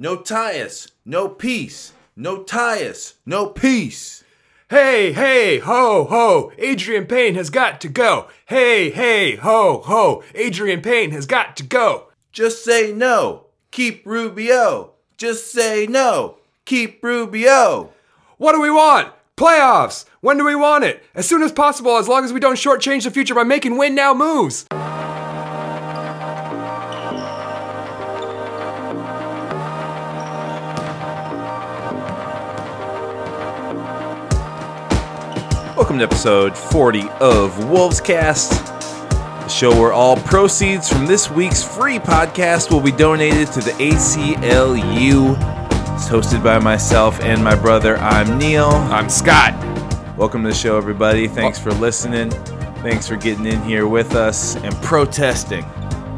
No Tyus, no peace. No Tyus, no peace. Hey, hey, ho, ho, Adreian Payne has got to go. Hey, hey, ho, ho, Adreian Payne has got to go. Just say no. Keep Rubio. Just say no. Keep Rubio. What do we want? Playoffs. When do we want it? As soon as possible, as long as we don't shortchange the future by making win now moves. Welcome to episode 40 of Wolves Cast, the show where all proceeds from this week's free podcast will be donated to the ACLU. It's hosted by myself and my brother. I'm Neil. I'm Scott. Welcome to the show, everybody. Thanks for listening. Thanks for getting in here with us and protesting.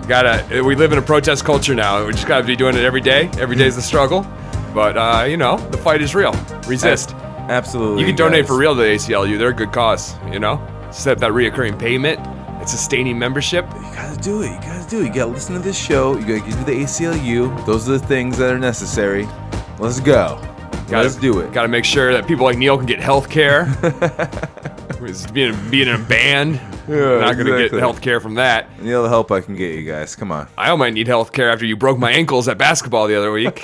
Gotta. We live in a protest culture now. We just gotta be doing it every day. Every day's a struggle, but uh, you know the fight is real. Resist. Absolutely. You can donate for real to the ACLU. They're a good cause. You know, set that reoccurring payment and sustaining membership. You gotta do it. You gotta do it. You gotta listen to this show. You gotta get to the ACLU. Those are the things that are necessary. Let's go. Let's do it. Got to make sure that people like Neil can get health care. being, being in a band, Yeah, not to exactly. get health care from that. Any other help I can get you guys? Come on. I might need health care after you broke my ankles at basketball the other week.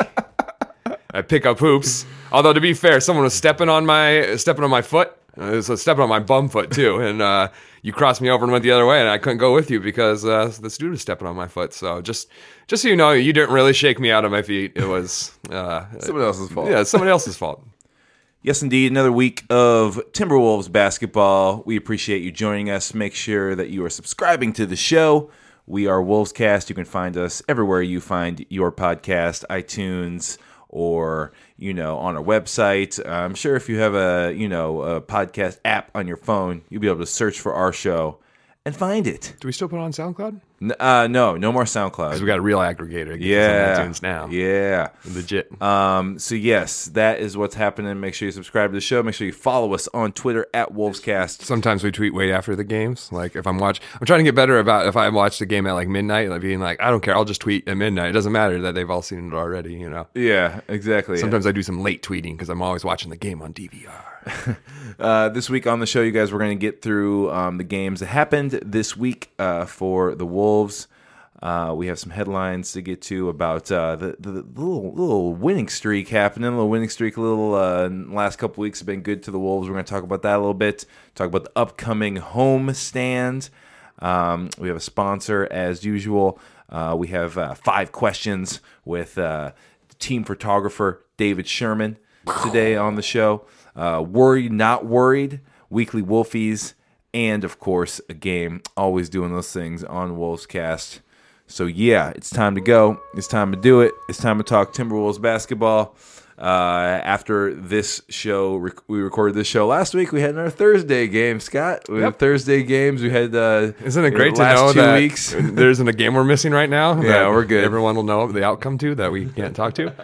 I pick up hoops. Although to be fair, someone was stepping on my stepping on my foot. Uh, It was stepping on my bum foot too, and uh, you crossed me over and went the other way, and I couldn't go with you because uh, this dude was stepping on my foot. So just just so you know, you didn't really shake me out of my feet. It was uh, Someone else's fault. yeah, somebody else's fault. Yes, indeed. Another week of Timberwolves basketball. We appreciate you joining us. Make sure that you are subscribing to the show. We are Wolvescast. You can find us everywhere you find your podcast, iTunes, or you know on our website. I'm sure if you have a you know a podcast app on your phone, you'll be able to search for our show and find it. Do we still put it on SoundCloud? N- uh, no, no more Because SoundCloud. we got a real aggregator. It gets us Yeah, iTunes now. Yeah. legit. Um, so yes, that is what's happening. Make sure you subscribe to the show. Make sure you follow us on Twitter at Wolvescast. Sometimes we tweet way after the games. Like if I'm watch, I'm trying to get better about if I watch the game at like midnight, like being like, I don't care, I'll just tweet at midnight. It doesn't matter that they've all seen it already. You know. Yeah, exactly. Sometimes I do some late tweeting because I'm always watching the game on DVR. Uh, this week on the show, you guys, we're going to get through um, the games that happened this week uh, for the Wolves. Uh, we have some headlines to get to about uh, the, the, the little little winning streak happening. A little winning streak, a little uh, last couple weeks have been good to the Wolves. We're going to talk about that a little bit. Talk about the upcoming home stand. Um, we have a sponsor as usual. We have five questions with team photographer David Sherman today on the show. Uh, worried, not worried. Weekly Wolfies, and of course a game. Always doing those things on Wolves Cast. So yeah, it's time to go. It's time to do it. It's time to talk Timberwolves basketball. Uh, after this show, rec- we recorded this show last week. We had our Thursday game, Scott. We had Yep. Thursday games. We had uh, Isn't it great to know two that weeks? there isn't a game we're missing right now? Yeah, we're good. Everyone will know the outcome to that we can't talk to.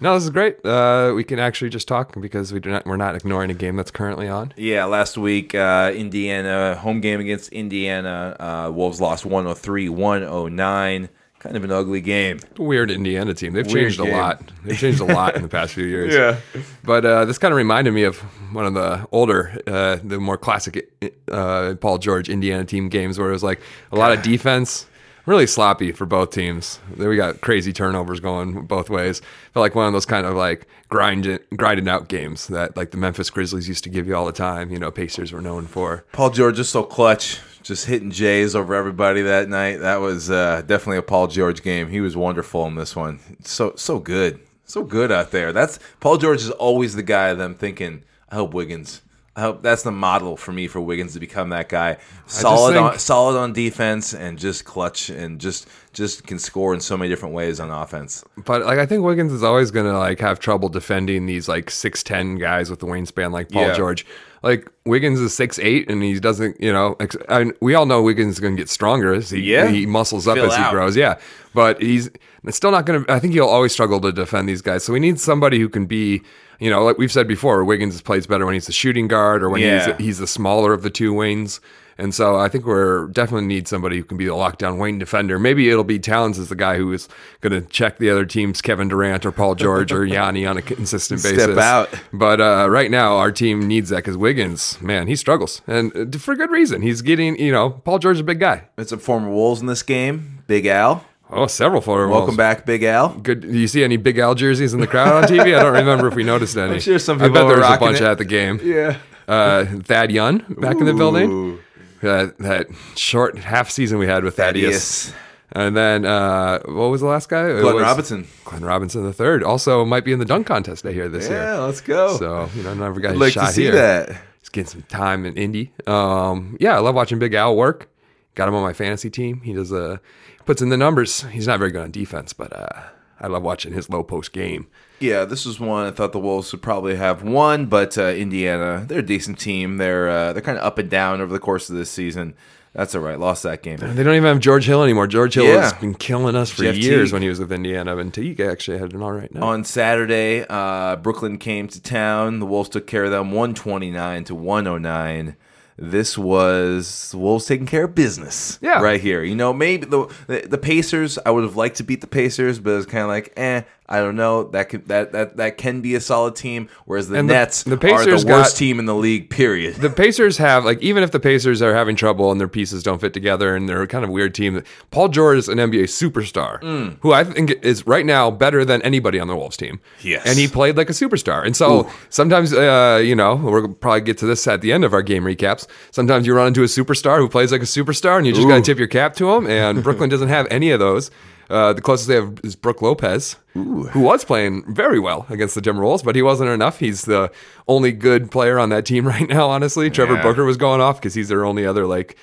No, this is great. Uh, we can actually just talk because we do not. We're not ignoring a game that's currently on. Yeah, last week, uh, Indiana, home game against Indiana. Uh, Wolves lost 103 109. Kind of an ugly game. Weird Indiana team. They've Weird changed a lot. They've changed a lot in the past few years. Yeah. But uh, this kind of reminded me of one of the older, uh, the more classic uh, Paul George Indiana team games where it was like a lot of defense, really sloppy for both teams. We got crazy turnovers going both ways. Felt like one of those kind of like grind grinding out games that like the Memphis Grizzlies used to give you all the time. You know, Pacers were known for. Paul George is so clutch, just hitting Jays over everybody that night. That was uh, definitely a Paul George game. He was wonderful in this one. So so good, so good out there. That's Paul George is always the guy that I'm thinking. I hope Wiggins. I hope that's the model for me for Wiggins to become that guy. Solid think- on solid on defense and just clutch and just just can score in so many different ways on offense. But like I think Wiggins is always gonna like have trouble defending these like six ten guys with the wingspan like Paul Yeah. George. Like Wiggins is six eight and he doesn't you know ex- I mean, we all know Wiggins is gonna get stronger as he Yeah. he muscles up Fill as he grows. Yeah, but he's it's still not gonna. I think he'll always struggle to defend these guys. So we need somebody who can be. You know, like we've said before, Wiggins plays better when he's the shooting guard or when Yeah. he's he's the smaller of the two wings. And so I think we're definitely need somebody who can be the lockdown wing defender. Maybe it'll be Towns as the guy who is going to check the other team's Kevin Durant or Paul George or Yanni on a consistent basis. Step out. But uh, right now, our team needs that because Wiggins, man, he struggles, and uh, for good reason. He's getting, you know, Paul George is a big guy. It's a former Wolves in this game. Big Al. Oh, several former Welcome Wolves. back, Big Al. Good. Do you see any Big Al jerseys in the crowd on TV? I don't remember if we noticed any. sure some people I people bet were there was a bunch it. at the game. Yeah. Uh, Thad Young back in the building. Uh, that short half season we had with Thaddeus. Thaddeus. And then uh, what was the last guy? Glenn Robinson. Glenn Robinson the third. Also might be in the dunk contest I hear this Yeah, year. Yeah, let's go. So you know, never got I'd his like shot to see here. that. He's getting some time in Indy. Um, yeah, I love watching Big Al work. Got him on my fantasy team. He does uh, puts in the numbers. He's not very good on defense, but uh, I love watching his low post game. Yeah, this was one I thought the Wolves would probably have won, but uh, Indiana, they're a decent team. They're uh, they're kind of up and down over the course of this season. That's all right. Lost that game. They don't even have George Hill anymore. George Hill Yeah. has been killing us for Jeff years Teague. when he was with Indiana. And Teague actually had an all right night. On Saturday, uh, Brooklyn came to town. The Wolves took care of them, one twenty nine to one oh nine. This was the Wolves taking care of business. Yeah. right here. You know, maybe the the, the Pacers. I would have liked to beat the Pacers, but it's kind of like, eh. I don't know. That could that that that can be a solid team. Whereas the the- Nets the are Pacers the worst got- team in the league. Period. the Pacers have like even if the Pacers are having trouble and their pieces don't fit together and they're a kind of weird team. Paul George is an NBA superstar Mm. who I think is right now better than anybody on the Wolves team. Yes. and he played like a superstar. And so sometimes uh, you know we'll probably get to this at the end of our game recaps. Sometimes you run into a superstar who plays like a superstar and you just got to tip your cap to him. And Brooklyn doesn't have any of those. Uh, the closest they have is Brook Lopez, who was playing very well against the Timberwolves, but he wasn't enough. He's the only good player on that team right now, honestly. Trevor Yeah. Booker was going off because he's their only other like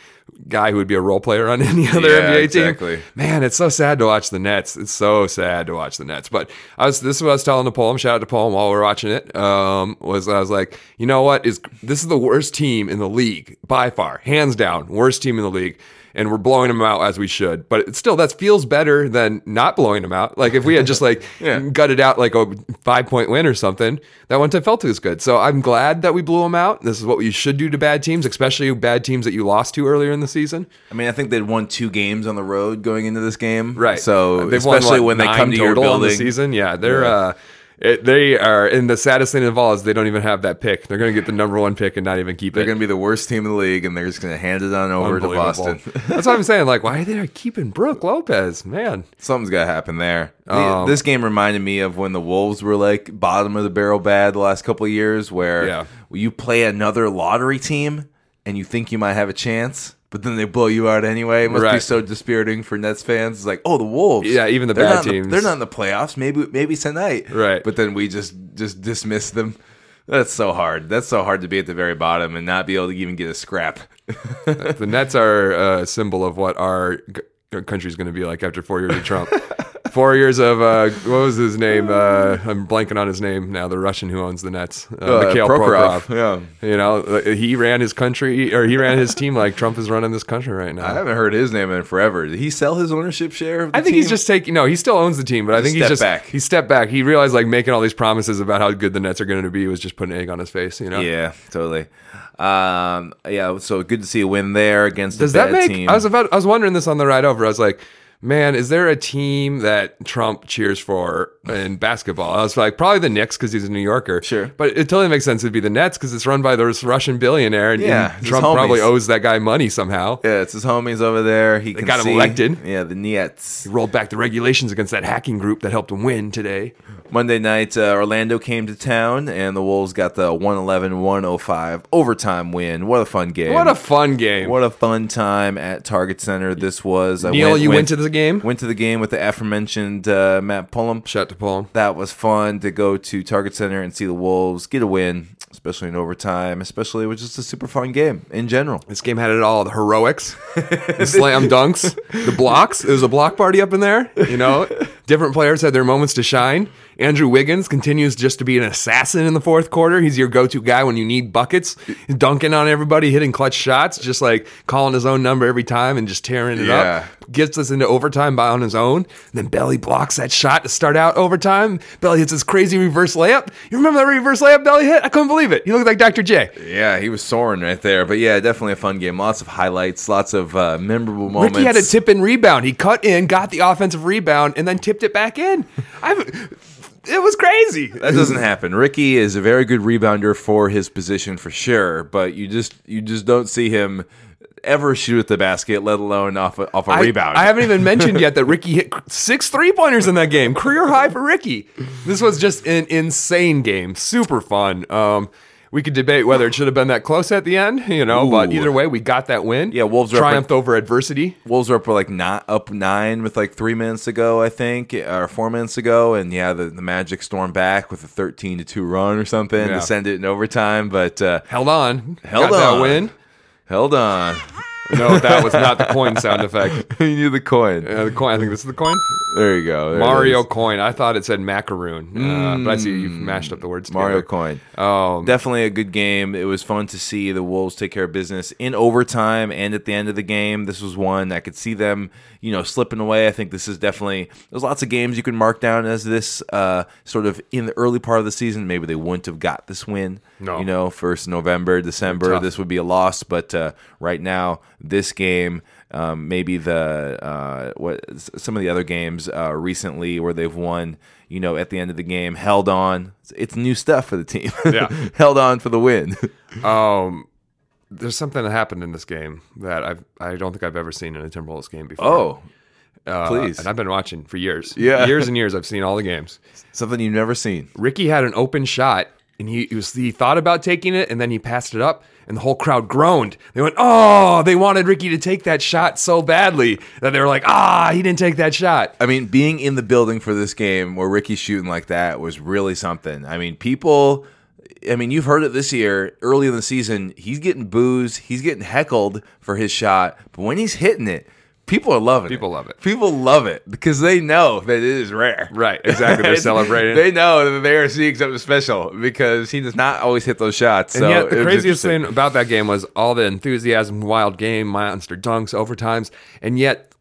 guy who would be a role player on any other Yeah, NBA exactly. team. Man, it's so sad to watch the Nets. It's so sad to watch the Nets. But I was this is what I was telling the poem. Shout out to poem while we are watching it. Um, was I was like, you know what is this is the worst team in the league by far, hands down, worst team in the league. And we're blowing them out as we should, but still that feels better than not blowing them out. Like if we had just like Yeah. gutted out like a five point win or something, that wouldn't have felt as good. So I'm glad that we blew them out. This is what you should do to bad teams, especially bad teams that you lost to earlier in the season. I mean, I think they'd won two games on the road going into this game. Right. So They've won, especially what, when they come to your on the building. season, yeah, they're Yeah. uh, it, they are. And the saddest thing of all is they don't even have that pick. They're going to get the number one pick and not even keep it. They're going to be the worst team in the league, and they're just going to hand it on over to Boston. That's what I'm saying. Like, why are they keeping Brook Lopez? Man, Something's got to happen there. Um, this game reminded me of when the Wolves were like bottom of the barrel bad the last couple of years, where Yeah. you play another lottery team and you think you might have a chance. But then they blow you out anyway. It must be so dispiriting for Nets fans. It's like, oh, the Wolves. Yeah, even the they're bad in the- teams. they're not in the playoffs. Maybe, maybe tonight. Right. But then we just just dismiss them. That's so hard. That's so hard to be at the very bottom and not be able to even get a scrap. the Nets are a symbol of what our g- country's going to be like after four years of Trump. Four years of uh, what was his name? Uh, I'm blanking on his name now. The Russian who owns the Nets, uh, Uh, Mikhail Prokhorov, Prokhorov. yeah. you know uh, he ran his country or he ran his team like Trump is running this country right now. I haven't heard his name in forever. Did he sell his ownership share? Of the I think he's just taking. No, he still owns the team, but I think he's just back. He stepped back. He realized like making all these promises about how good the Nets are going to be was just putting egg on his face. You know? Yeah, totally. Um, yeah, so good to see a win there against Does that make? team. I was about. I was wondering this on the ride over. I was like, man, is there a team that Trump cheers for in basketball? I was like, probably the Knicks because he's a New Yorker. Sure. but it totally makes sense. It'd be the Nets because it's run by this Russian billionaire, and, Yeah, and Trump probably owes that guy money somehow. yeah, it's his homies over there. He can got him see. elected. Yeah, the Nets. He rolled back the regulations against that hacking group that helped him win today. Monday night, uh, Orlando came to town, and the Wolves got the 111-105 overtime win. What a fun game! What a fun game! what a fun time at Target Center this was. I Neil, you went to the game? Went to the game with the aforementioned uh, Matt Pullum. Shout to Paul. that was fun to go to Target Center and see the Wolves get a win, especially in overtime. Especially it was just a super fun game in general. This game had it all: the heroics, the slam dunks, the blocks. It was a block party up in there. You know, different players had their moments to shine. Andrew Wiggins continues just to be an assassin in the fourth quarter. He's your go-to guy when you need buckets. He's dunking on everybody, hitting clutch shots, just like calling his own number every time and just tearing it Yeah. up. Gets us into overtime by on his own. And then Belly blocks that shot to start out overtime. Belly hits his crazy reverse layup. You remember that reverse layup Belly hit? I couldn't believe it. He looked like Dr. J. Yeah, he was soaring right there. But yeah, definitely a fun game. Lots of highlights, lots of uh, memorable moments. Ricky had a tip in rebound. He cut in, got the offensive rebound, and then tipped it back in. I, it was crazy. That doesn't happen. Ricky is a very good rebounder for his position for sure, but you just you just don't see him ever shoot at the basket, let alone off a, off a I, rebound. I haven't even mentioned yet that Ricky hit six three pointers in that game, career high for Ricky. This was just an insane game, super fun. Um, we could debate whether it should have been that close at the end, you know, but either way, we got that win. Yeah, Wolves triumphed over adversity. Wolves are up like not up nine with like three minutes ago, I think, or four minutes ago, and yeah, the, the Magic stormed back with a thirteen to two run or something Yeah. to send it in overtime, but uh, Held on, Held got on. that win. held on. No, that was not the coin sound effect. you knew the coin. Uh, the coin. I think this is the coin. There you go. There it Mario is. coin. I thought it said macaroon, uh, but I see you've mashed up the words. Mario together. coin. Um, Definitely a good game. It was fun to see the Wolves take care of business in overtime and at the end of the game. This was one I could see them, you know, slipping away. I think this is definitely there's lots of games you can mark down as this uh, sort of in the early part of the season. Maybe they wouldn't have got this win. No. you know, first November, December, this would be a loss. But uh, right now, this game. Um, maybe the uh, what some of the other games uh, recently where they've won, you know, at the end of the game, held on. It's, new stuff for the team. Yeah. held on for the win. Um, there's something that happened in this game that I've I don't think I've ever seen in a Timberwolves game before. Oh, Uh, please. And I've been watching for years. Yeah. years and years. I've seen all the games. something you've never seen. Ricky had an open shot, and he, he was he thought about taking it, and then he passed it up, and the whole crowd groaned. They went, "Oh!" They wanted Ricky to take that shot so badly that they were like, "Ah, he didn't take that shot." I mean, being in the building for this game where Ricky's shooting like that was really something. I mean, people. I mean, you've heard it this year, early in the season. He's getting boos, he's getting heckled for his shot, but when he's hitting it, people are loving it. People love it. People love it because they know that it is rare. Right, exactly. They're celebrating. They know that they are seeing something special because he does not always hit those shots. And so yet, the craziest thing about that game was all the enthusiasm, wild game, monster dunks, overtimes, and yet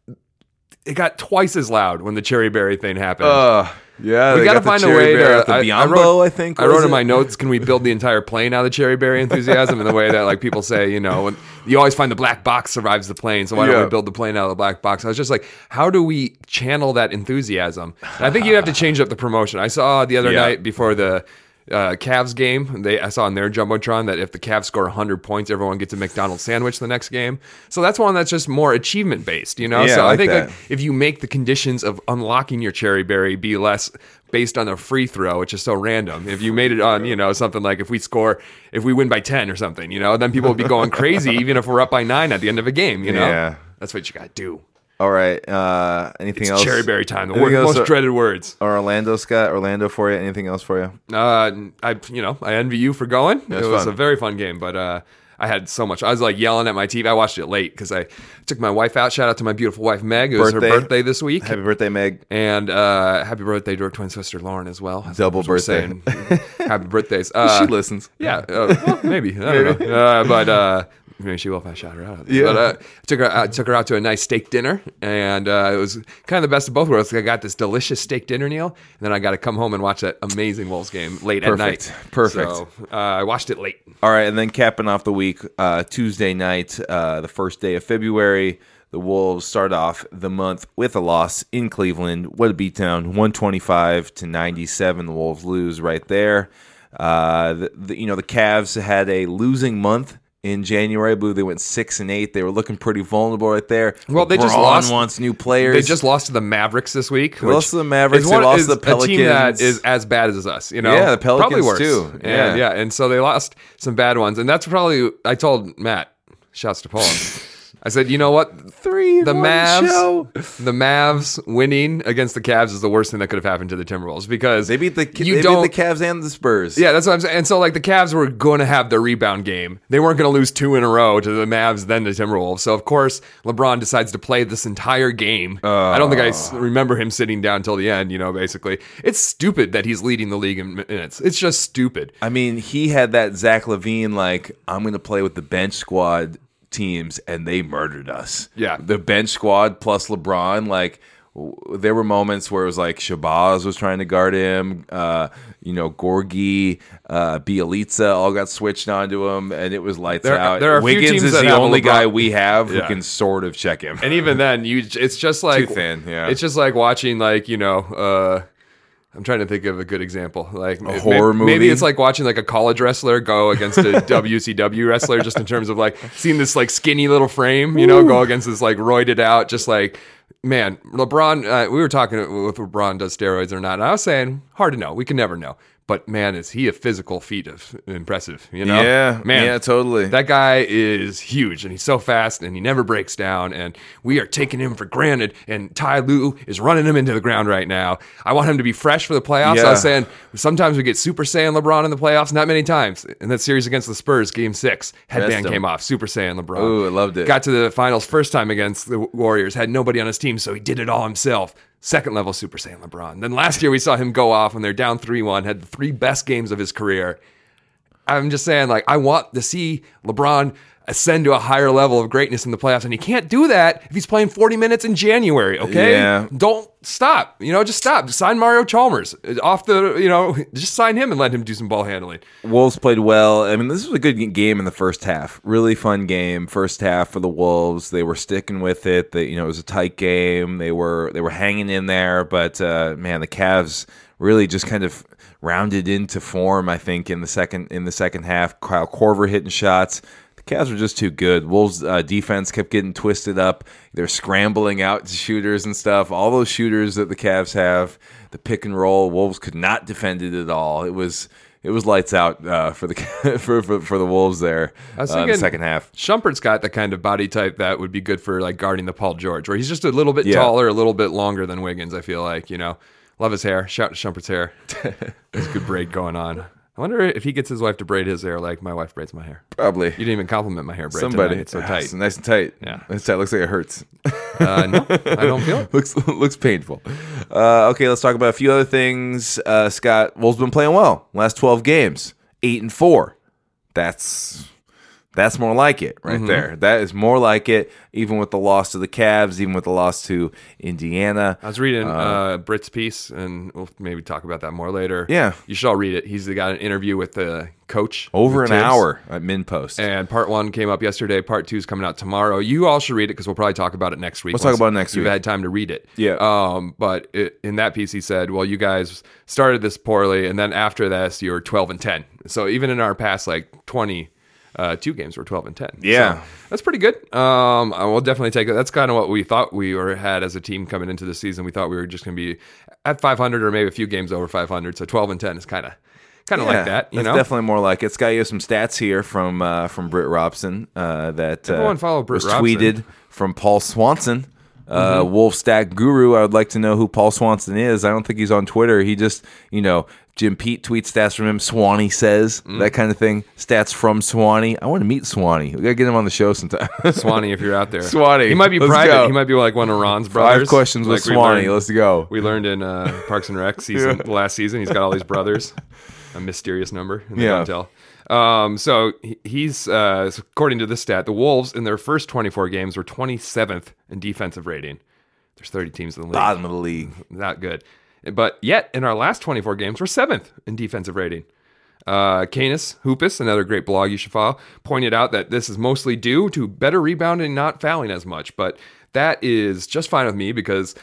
it got twice as loud when the cherry berry thing happened. Uh, yeah, we got to find a way to. the I, I wrote, I think. I wrote in it? my notes. Can we build the entire plane out of cherry berry enthusiasm in the way that like people say, you know, when you always find the black box survives the plane, so why don't we build the plane out of the black box? I was just like, how do we channel that enthusiasm? And I think you have to change up the promotion. I saw the other Yeah. night before the. Uh, Cavs game. They I saw on their jumbotron that if the Cavs score 100 points, everyone gets a McDonald's sandwich the next game. So that's one that's just more achievement based, you know. Yeah, so I like think like, if you make the conditions of unlocking your cherry berry be less based on a free throw, which is so random. If you made it on, you know, something like if we score, if we win by 10 or something, you know, then people would be going crazy, even if we're up by nine at the end of a game, you know? Yeah. That's what you got to do. All right. Uh, anything It's else? cherry berry time, the word, most uh, dreaded words. Or Orlando, Scott? Orlando for you? Anything else for you? Uh, I, you know, I envy you for going. It was fun. a very fun game, but, uh, I had so much. I was like yelling at my TV. I watched it late because I took my wife out. Shout out to my beautiful wife Meg. It was Birthday. her birthday this week. Happy birthday, Meg. And uh, happy birthday to her twin sister Lauren as well. Double birthday. happy birthdays. Uh, she listens. Yeah, uh, well, maybe. I don't know. Uh, but maybe she will if I shout her out. Yeah. But uh, took her, I took her out to a nice steak dinner, and uh, it was kind of the best of both worlds. I got this delicious steak dinner, Neil, and then I got to come home and watch that amazing Wolves game late Perfect. at night. Perfect. So uh, I watched it late. All right, and then capping off the week, uh, Tuesday night, uh, the first day of February, the Wolves start off the month with a loss in Cleveland. What a beatdown, one twenty five to ninety seven. The Wolves lose right there. Uh, the, the, you know the Cavs had a losing month in January. I believe they went six and eight. They were looking pretty vulnerable right there. Well, they just lost- wants new players. They just lost to the Mavericks this week. They lost to the Mavericks, is they lost to the A team that Pelicans. is as bad as us. You know, Yeah, the Pelicans probably worse too. And, Yeah. yeah, and so they lost some bad ones, and that's probably I told Matt. Shouts to Paul. I said, you know what? Three. The Mavs, show. the Mavs winning against the Cavs is the worst thing that could have happened to the Timberwolves because They beat the you they don't beat the Cavs and the Spurs. Yeah, that's what I'm saying. And so, like, the Cavs were going to have the rebound game. They weren't going to lose two in a row to the Mavs, then the Timberwolves. So, of course, LeBron decides to play this entire game. I don't think I remember him sitting down till the end, you know, basically. It's stupid that he's leading the league in minutes. It's just stupid. I mean, he had that Zach LaVine like I'm going to play with the bench squad teams, and they murdered us. Yeah. the bench squad plus LeBron. Like there were moments where it was like Shabazz was trying to guard him. Uh, you know, Gorgui, uh, Bjelica all got switched onto him, and it was lights There- out. there are Wiggins is the only LeBron- guy we have who Yeah. can sort of check him. And even then, you it's just like Too thin, yeah. It's just like watching like you know. uh I'm trying to think of a good example. Like a horror Maybe movie? Maybe it's like watching like a college wrestler go against a WCW wrestler, just in terms of like seeing this like skinny little frame, you know, go against this like roided out, just like man, LeBron. Uh, we were talking with LeBron does steroids or not, and I was saying hard to know. We can never know. But man, is he a physical feat of impressive? You know, yeah, man, yeah, totally. that guy is huge and he's so fast and he never breaks down and we are taking him for granted and Ty Lue is running him into the ground right now. I want him to be fresh for the playoffs. I Yeah. was saying sometimes we get Super Saiyan LeBron in the playoffs, not many times. In that series against the Spurs, game six, headband came off, Super Saiyan LeBron. Ooh, I loved it. Got to the finals first time against the Warriors, had nobody on his team, so he did it all himself. Second level Super Saiyan LeBron. Then last year we saw him go off when they're down 3 1, had the three best games of his career. I'm just saying, like, I want to see LeBron ascend to a higher level of greatness in the playoffs, and he can't do that if he's playing 40 minutes in January. Okay, Yeah. don't stop. You know, just stop. Sign Mario Chalmers off the. You know, just sign him and let him do some ball handling. Wolves played well. I mean, this was a good game in the first half. Really fun game. First half for the Wolves. They were sticking with it. They, you know, it was a tight game. They were they were hanging in there. But uh, man, the Cavs really just kind of rounded into form. I think in the second in the second half, Kyle Korver hitting shots. Cavs were just too good. Wolves uh, defense kept getting twisted up. They're scrambling out to shooters and stuff. All those shooters that the Cavs have, the pick and roll. Wolves could not defend it at all. It was it was lights out uh, for the for, for for the Wolves there. I was uh, in the second half. Shumpert's got the kind of body type that would be good for like guarding the Paul George, where he's just a little bit Yeah. taller, a little bit longer than Wiggins. I feel like you know, love his hair. Shout to Shumpert's hair. There's a good braid going on. I wonder if he gets his wife to braid his hair like my wife braids my hair. Probably You didn't even compliment my hair braid. somebody. tonight. It's so Ah, tight. it's nice and tight. Yeah. it's tight. Looks like it hurts. Uh, no, I don't feel it. looks looks painful. Uh, okay, let's talk about a few other things. Uh, Scott Wolves been playing well. Last twelve games, eight and four. That's that's more like it right Mm-hmm. there. That is more like it. Even with the loss to the Cavs, even with the loss to Indiana. I was reading uh, Britt's piece, and we'll maybe talk about that more later. Yeah. you should all read it. He's got an interview with the coach Over an Tibbs. hour at MinnPost. And part one came up yesterday. Part two is coming out tomorrow. You all should read it because we'll probably talk about it next week. We'll talk about it next you've week. had time to read it. Yeah. Um. But it, in that piece, he said, "Well, you guys started this poorly, and then after this, you're twelve and ten. So even in our past like twenty." Uh, two games were 12 and 10. Yeah. So that's pretty good. Um, I will definitely take it. That's kind of what we thought we were had as a team coming into the season. We thought we were just going to be at 500 or maybe a few games over 500. So 12 and 10 is kind of kind of Yeah, like that. You that's know, definitely more like it. Scott, you have some stats here from uh, from Britt Robson uh, that uh, follow Britt was Robson. tweeted from Paul Swanson, uh, Mm-hmm. Wolf Stack Guru. I would like to know who Paul Swanson is. I don't think he's on Twitter. He just, you know, Jim Pete tweets stats from him. Swanee says Mm. that kind of thing. Stats from Swanee. I want to meet Swanee. We gotta get him on the show sometime. Swanee, if you're out there. Swanee, He might be let's private. go. He might be like one of Ron's brothers. Five questions with Like we Swanee. learned- Let's go. We learned in uh, Parks and Rec season last season. He's got all these brothers. A mysterious number. In the Yeah. don't. Um, so he's uh, according to this stat, the Wolves in their first 24 games were 27th in defensive rating. There's 30 teams in the league. Bottom of the league. Not good. But yet in our last 24 games, we're seventh in defensive rating. Uh, Canis Hoopus, another great blog you should follow, pointed out that this is mostly due to better rebounding, not fouling as much. But that is just fine with me because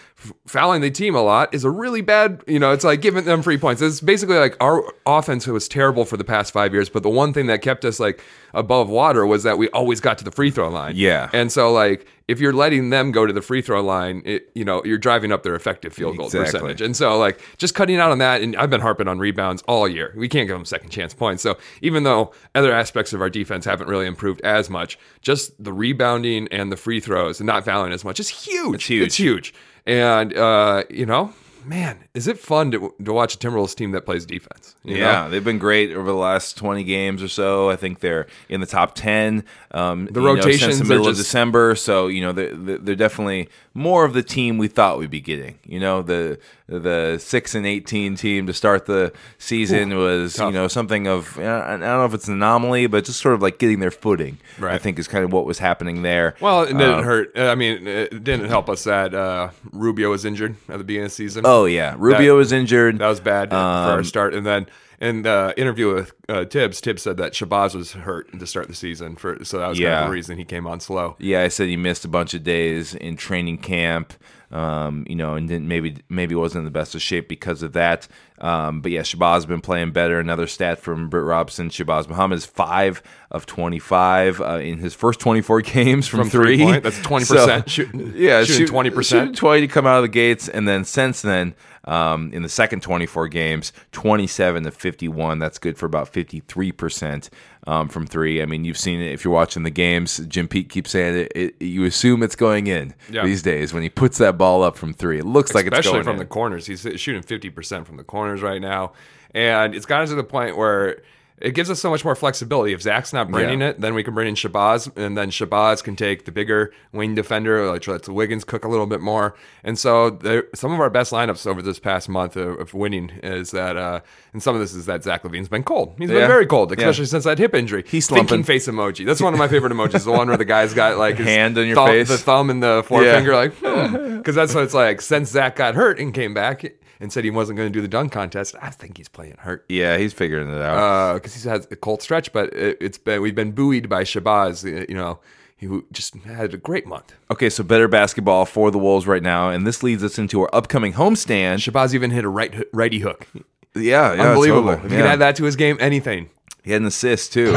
fouling the team a lot is a really bad, you know, it's like giving them free points. It's basically like our offense was terrible for the past five years, but the one thing that kept us like above water was that we always got to the free throw line. Yeah. And so like if you're letting them go to the free throw line, it, you know, you're driving up their effective field goal Exactly. percentage. And so like just cutting out on that, and I've been harping on rebounds all year. We can't give them second chance points. So even though other aspects of our defense haven't really improved as much, just the rebounding and the free throws and not fouling as much is huge. It's huge. It's huge. And uh, you know, man, is it fun to, to watch a Timberwolves team that plays defense? you know? Yeah, they've been great over the last 20 games or so. I think they're in the top 10. Um, The you know, rotations since the middle of December. So, you know, they're, they're definitely more of the team we thought we'd be getting. You know, the the 6 and 18 team to start the season was, you know, something of, I don't know if it's an anomaly, but just sort of like getting their footing, I think is kind of what was happening there. Well, it didn't Um, hurt. Uh, I mean, it didn't help us that uh, Rubio was injured at the beginning of the season. Oh, yeah. Rubio That- was injured. That was bad for our Um, start. And then in the interview with uh, Tibbs, Tibbs said that Shabazz was hurt to start the season, for so that was kind of the reason he came on slow. Yeah, I said he missed a bunch of days in training camp. Um, you know, and didn't maybe maybe wasn't in the best of shape because of that. Um, but yeah, Shabazz has been playing better. Another stat from Britt Robson: Shabazz Muhammad is five of twenty-five uh, in his first twenty-four games from, From three three. That's 20% shooting- Yeah, shooting 20%. shooting twenty to come out of the gates, and then since then. Um, in the second 24 games, 27 to 51. That's good for about 53% um, from three. I mean, you've seen it if you're watching the games. Jim Pete keeps saying it. it you assume it's going in Yeah. these days when he puts that ball up from three. It looks like it's especially going from in. the corners. He's shooting fifty percent from the corners right now, and it's gotten to the point where it gives us so much more flexibility. If Zach's not bringing Yeah. it, then we can bring in Shabazz, and then Shabazz can take the bigger wing defender, like let Wiggins cook a little bit more. And so, there, some of our best lineups over this past month of, of winning is that, uh, and some of this is that Zach LaVine's been cold. He's Yeah. been very cold, Yeah. especially since that hip injury. He's thinking slumping. face emoji. That's one of my favorite emojis. The one where the guy's got like his Hand on your thumb- face. the thumb and the forefinger, like because that's what it's like. Since Zach got hurt and came back and said he wasn't going to do the dunk contest, I think he's playing hurt yeah, he's figuring it out. because he's had a cold stretch. But it, it's been we've been buoyed by Shabazz. uh, You know, he just had a great month. okay, so better basketball for the Wolves right now, and this leads us into our upcoming homestand. Shabazz even hit a right righty hook. Yeah, yeah Unbelievable. totally. If you Yeah. can add that to his game, anything. He had an assist too. He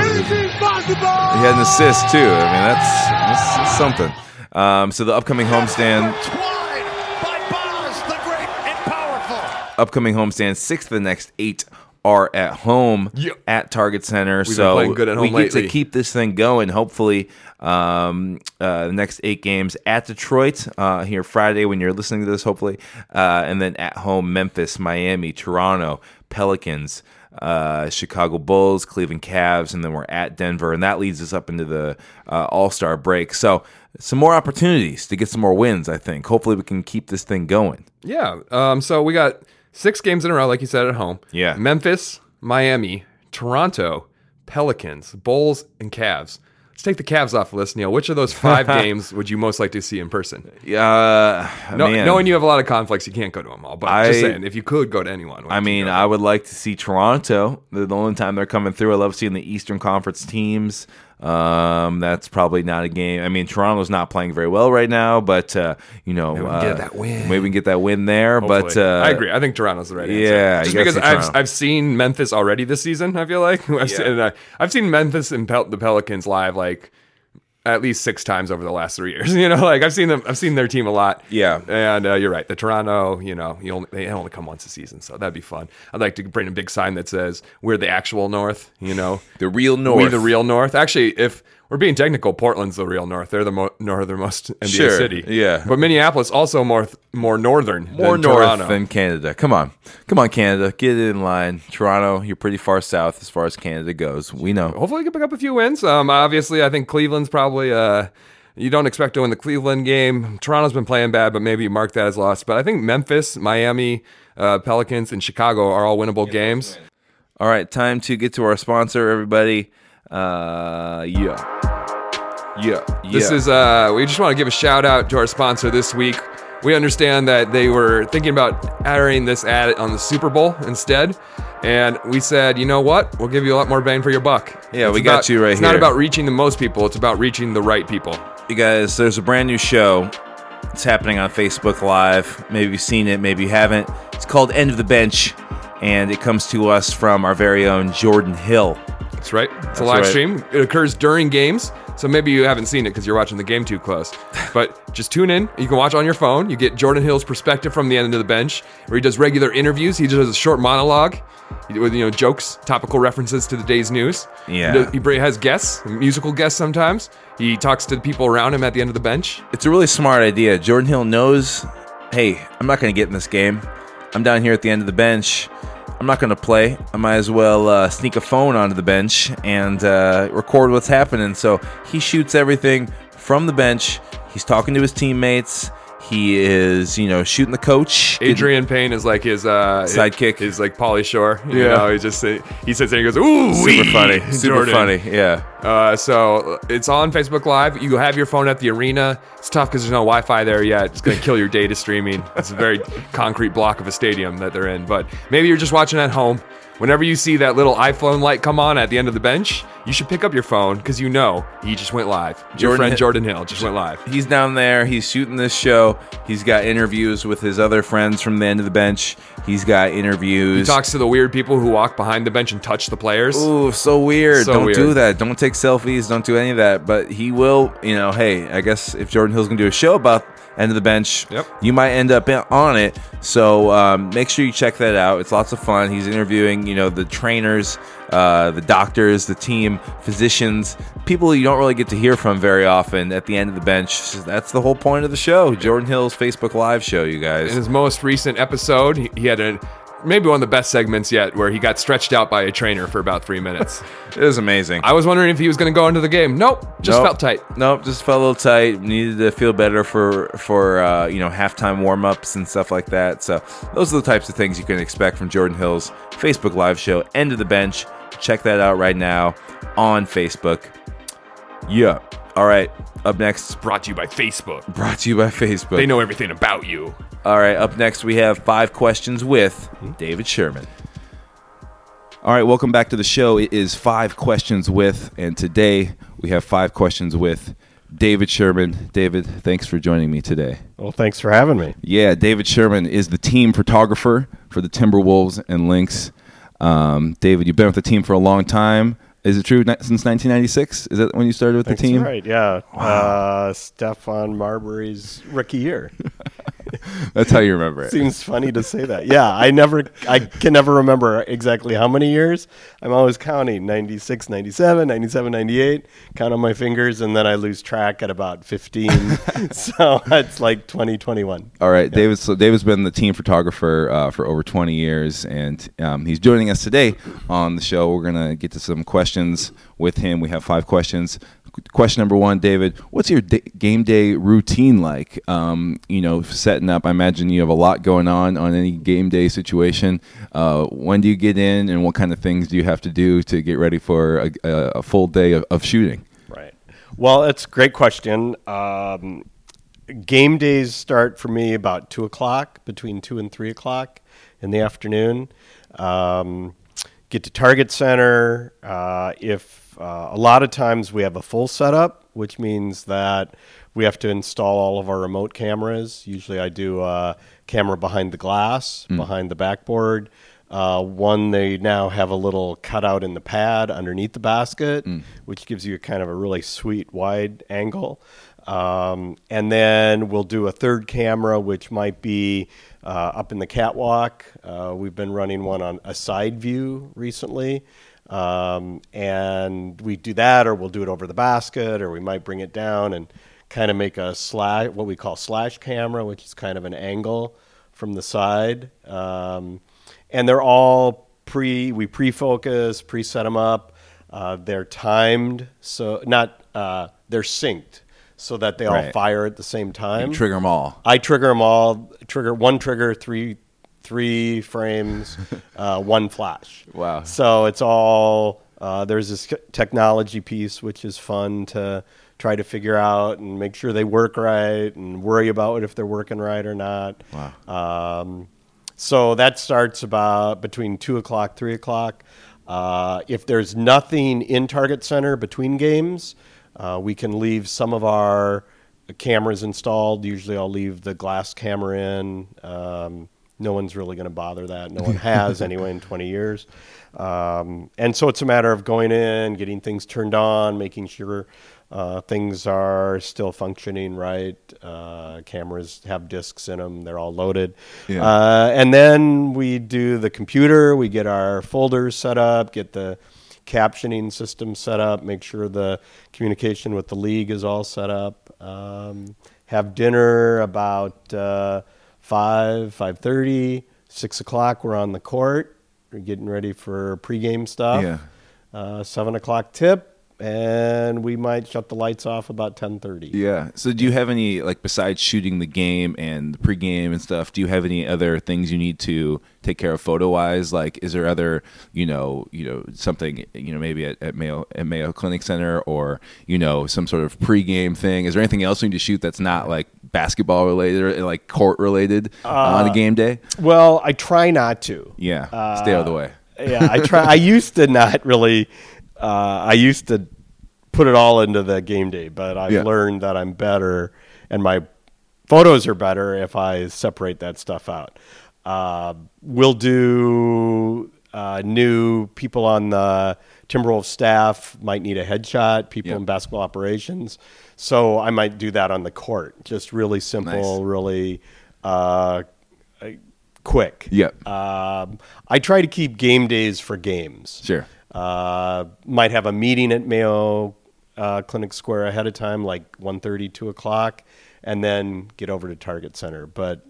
had an assist too. I mean, that's, that's something. Um, so the upcoming homestand, Twine by Boz, the great and powerful. Upcoming homestand, six of the next eight are at home Yeah. at Target Center. been so playing good at we home get to keep this thing going. Hopefully, um, uh, the next eight games at Detroit uh, here Friday when you're listening to this. Hopefully, uh, and then at home Memphis, Miami, Toronto, Pelicans. Uh, Chicago Bulls, Cleveland Cavs, and then we're at Denver, and that leads us up into the uh, All Star break. So, some more opportunities to get some more wins. I think. Hopefully, we can keep this thing going. Yeah. Um, so we got six games in a row, like you said, at home. Yeah. Memphis, Miami, Toronto, Pelicans, Bulls, and Cavs. Let's take the Cavs off the list, Neil. Which of those five games would you most like to see in person? Uh, No, knowing you have a lot of conflicts, you can't go to them all. But I- just saying, if you could go to anyone, I mean, I would like to see Toronto. They're the only time they're coming through. I love seeing the Eastern Conference teams. Um, that's probably not a game. I mean, Toronto's not playing very well right now, but uh, you know, we can uh, get that win. Maybe we can get that win there. But uh, I agree. I think Toronto's the right answer. yeah, just you because I've, I've seen Memphis already this season. I feel like I've, Yeah. seen, uh, I've seen Memphis and Pel- the Pelicans live like at least six times over the last three years. You know, like I've seen them. I've seen their team a lot. Yeah. and uh, you're right. The Toronto, you know, you only, they only come once a season, so that'd be fun. I'd like to bring a big sign that says "We're the actual North." You know, the real North. we the real North. Actually, if we're being technical, Portland's the real North. They're the mo- northernmost NBA Sure, city. yeah. but Minneapolis also more more northern, more than north Toronto. than Canada. Come on, come on, Canada, get it in line. Toronto, you're pretty far south as far as Canada goes. We know. hopefully you can pick up a few wins. Um, obviously, I think Cleveland's probably. Uh, you don't expect to win the Cleveland game. Toronto's been playing bad, but maybe you mark that as lost. But I think Memphis, Miami, uh, Pelicans, and Chicago are all winnable games. All right, time to get to our sponsor, everybody. Uh, yeah, yeah, yeah. This is uh we just want to give a shout out to our sponsor this week. We understand that they were thinking about airing this ad on the Super Bowl instead. And we said, you know what? We'll give you a lot more bang for your buck. Yeah, It's we got you right here. It's not about reaching the most people, it's about reaching the right people. You guys, there's a brand new show It's happening on Facebook Live. Maybe you've seen it, maybe you haven't. It's called End of the Bench, and it comes to us from our very own Jordan Hill. That's right. It's That's a live right. stream. It occurs during games, so maybe you haven't seen it because you're watching the game too close. But just tune in. You can watch on your phone. You get Jordan Hill's perspective from the end of the bench, where he does regular interviews. He just does a short monologue with you know jokes, topical references to the day's news. Yeah. He he has guests, musical guests sometimes. He talks to the people around him at the end of the bench. It's a really smart idea. Jordan Hill knows, hey, I'm not going to get in this game. I'm down here at the end of the bench. I'm not going to play. I might as well uh, sneak a phone onto the bench and uh, record what's happening. So he shoots everything from the bench. He's talking to his teammates. He is, you know, shooting the coach. Adreian Payne is like his uh, Sidekick. His, like Pauly Shore. You Yeah. know, he just he sits there and he goes, "Ooh, Super funny. Super Jordan." funny. Yeah. Uh, so it's on Facebook Live. You have your phone at the arena. It's tough because there's no Wi-Fi there yet. It's going to kill your data streaming. It's a very concrete block of a stadium that they're in. But maybe you're just watching at home. Whenever you see that little iPhone light come on at the end of the bench, you should pick up your phone because you know he just went live. Your Jordan friend Hi- Jordan Hill just went live. He's down there. He's shooting this show. He's got interviews with his other friends from the end of the bench. He's got interviews. He talks to the weird people who walk behind the bench and touch the players. Ooh, so weird. So don't weird. do that. Don't take selfies. Don't do any of that. But he will, you know, hey, I guess if Jordan Hill's going to do a show about end of the bench, Yep. you might end up on it. So um, make sure you check that out. It's lots of fun. He's interviewing, you know, the trainers, uh, the doctors, the team, physicians, people you don't really get to hear from very often at the end of the bench. So that's the whole point of the show. Jordan Hill's Facebook Live show, you guys. In his most recent episode, he, he had a maybe one of the best segments yet where he got stretched out by a trainer for about three minutes. It was amazing. I was wondering if he was going to go into the game. Nope, just Nope. felt tight. Nope, just felt a little tight. Needed to feel better for for uh, you know halftime warm ups and stuff like that. So those are the types of things you can expect from Jordan Hill's Facebook Live show, End of the Bench. Check that out right now on Facebook. Yeah. All right. Up next, Brought to you by Facebook. brought to you by Facebook. They know everything about you. All right, up next we have five questions with David Sherman. All right, welcome back to the show. It is five questions with, and today we have five questions with David Sherman. David, thanks for joining me today. Well, thanks for having me. Yeah, David Sherman is the team photographer for the Timberwolves and Lynx. Um, David, you've been with the team for a long time. Is it true since 1996? Is that when you started with the team? right. Yeah. Uh, Stephon Marbury's rookie year. That's how you remember it. Seems funny to say that. Yeah, I never, I can never remember exactly how many years. I'm always counting 96, 97, 97, 98. Count on my fingers, and then I lose track at about 15. so it's like 2021. All right, David. So David's been the team photographer uh, for over 20 years, and um, he's joining us today on the show. We're gonna get to some questions with him. We have five questions. Question number one, David. What's your da- game day routine like? Um, you know, setting up. I imagine you have a lot going on on any game day situation. Uh, when do you get in, and what kind of things do you have to do to get ready for a, a, a full day of, of shooting? Right. Well, it's a great question. Um, game days start for me about two o'clock, between two and three o'clock in the afternoon. Um, get to Target Center. Uh, if uh, a lot of times we have a full setup, which means that we have to install all of our remote cameras. Usually, I do a camera behind the glass, behind the backboard. Uh, one, they now have a little cutout in the pad underneath the basket, which gives you kind of a really sweet wide angle. Um, and then we'll do a third camera, which might be uh, up in the catwalk. Uh, we've been running one on a side view recently. Um, and we do that, or we'll do it over the basket, or we might bring it down and kind of make a slash, what we call slash camera, which is kind of an angle from the side. Um, and they're all pre, we pre-focus, pre-set them up. Uh, they're timed, so not, uh, they're synced so that they all Right. fire at the same time. Trigger them all. I trigger them all. Trigger one trigger, three three frames, uh, one flash. Wow. So it's all uh, there's this technology piece which is fun to try to figure out and make sure they work right and worry about if they're working right or not. Wow. Um, so that starts about between two o'clock, three o'clock. Uh, if there's nothing in Target Center between games, uh, we can leave some of our cameras installed. Usually, I'll leave the glass camera in. Um, no one's really going to bother that. No one has anyway in 20 years. Um, and so it's a matter of going in, getting things turned on, making sure uh, things are still functioning right. Uh, cameras have discs in them; they're all loaded. Yeah. Uh, and then we do the computer. We get our folders set up, get the captioning system set up, make sure the communication with the league is all set up. Um, have dinner about uh, five, five thirty, six o'clock. We're on the court. We're getting ready for pregame stuff. Yeah. Uh, seven o'clock tip, and we might shut the lights off about ten thirty. Yeah. So, do you have any like besides shooting the game and the pregame and stuff? Do you have any other things you need to take care of photo wise? Like, is there other you know you know something you know maybe at, at Mayo at Mayo Clinic Center or you know some sort of pregame thing? Is there anything else you need to shoot that's not like basketball related or like court related uh, on a game day? Well, I try not to. Yeah. Stay out of the uh, way. yeah, I try. I used to not really. Uh, I used to put it all into the game day, but I've Yeah. learned that I'm better, and my photos are better if I separate that stuff out. Uh, we'll do uh, new people on the Timberwolves staff might need a headshot. People Yeah. in basketball operations, so I might do that on the court. Just really simple, Nice. really. Uh, quick. Yep. Um, I try to keep game days for games. Sure. Might have a meeting at Mayo uh, Clinic Square ahead of time, like 1.30, 2 o'clock, and then get over to Target Center. But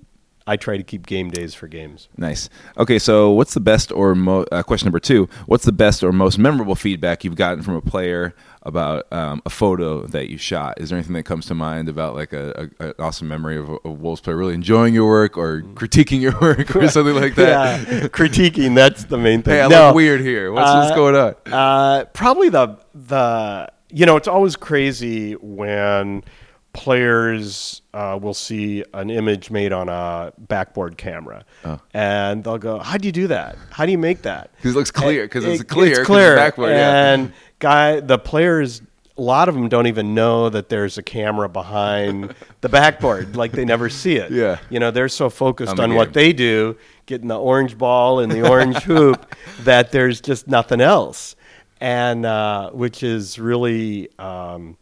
I try to keep game days for games. Nice. Okay, so what's the best or mo- uh, question number two? What's the best or most memorable feedback you've gotten from a player about um, a photo that you shot? Is there anything that comes to mind about like a, a, an awesome memory of a, Wolves player really enjoying your work or critiquing your work or something like that? Yeah, critiquing, that's the main thing. Hey, I No, look weird here. What's, what's Uh, going on? Uh, probably the the you know it's always crazy when players uh, will see an image made on a backboard camera, Oh. and they'll go, "How do you do that? How do you make that?" 'Cause it looks clear, 'cause it's It- clear, it's clear, backboard, yeah. Guy the players. A lot of them don't even know that there's a camera behind the backboard. Like they never see it. Yeah. You know, they're so focused On the on what they do, getting the orange ball and the orange hoop, that there's just nothing else, and uh, which is really um,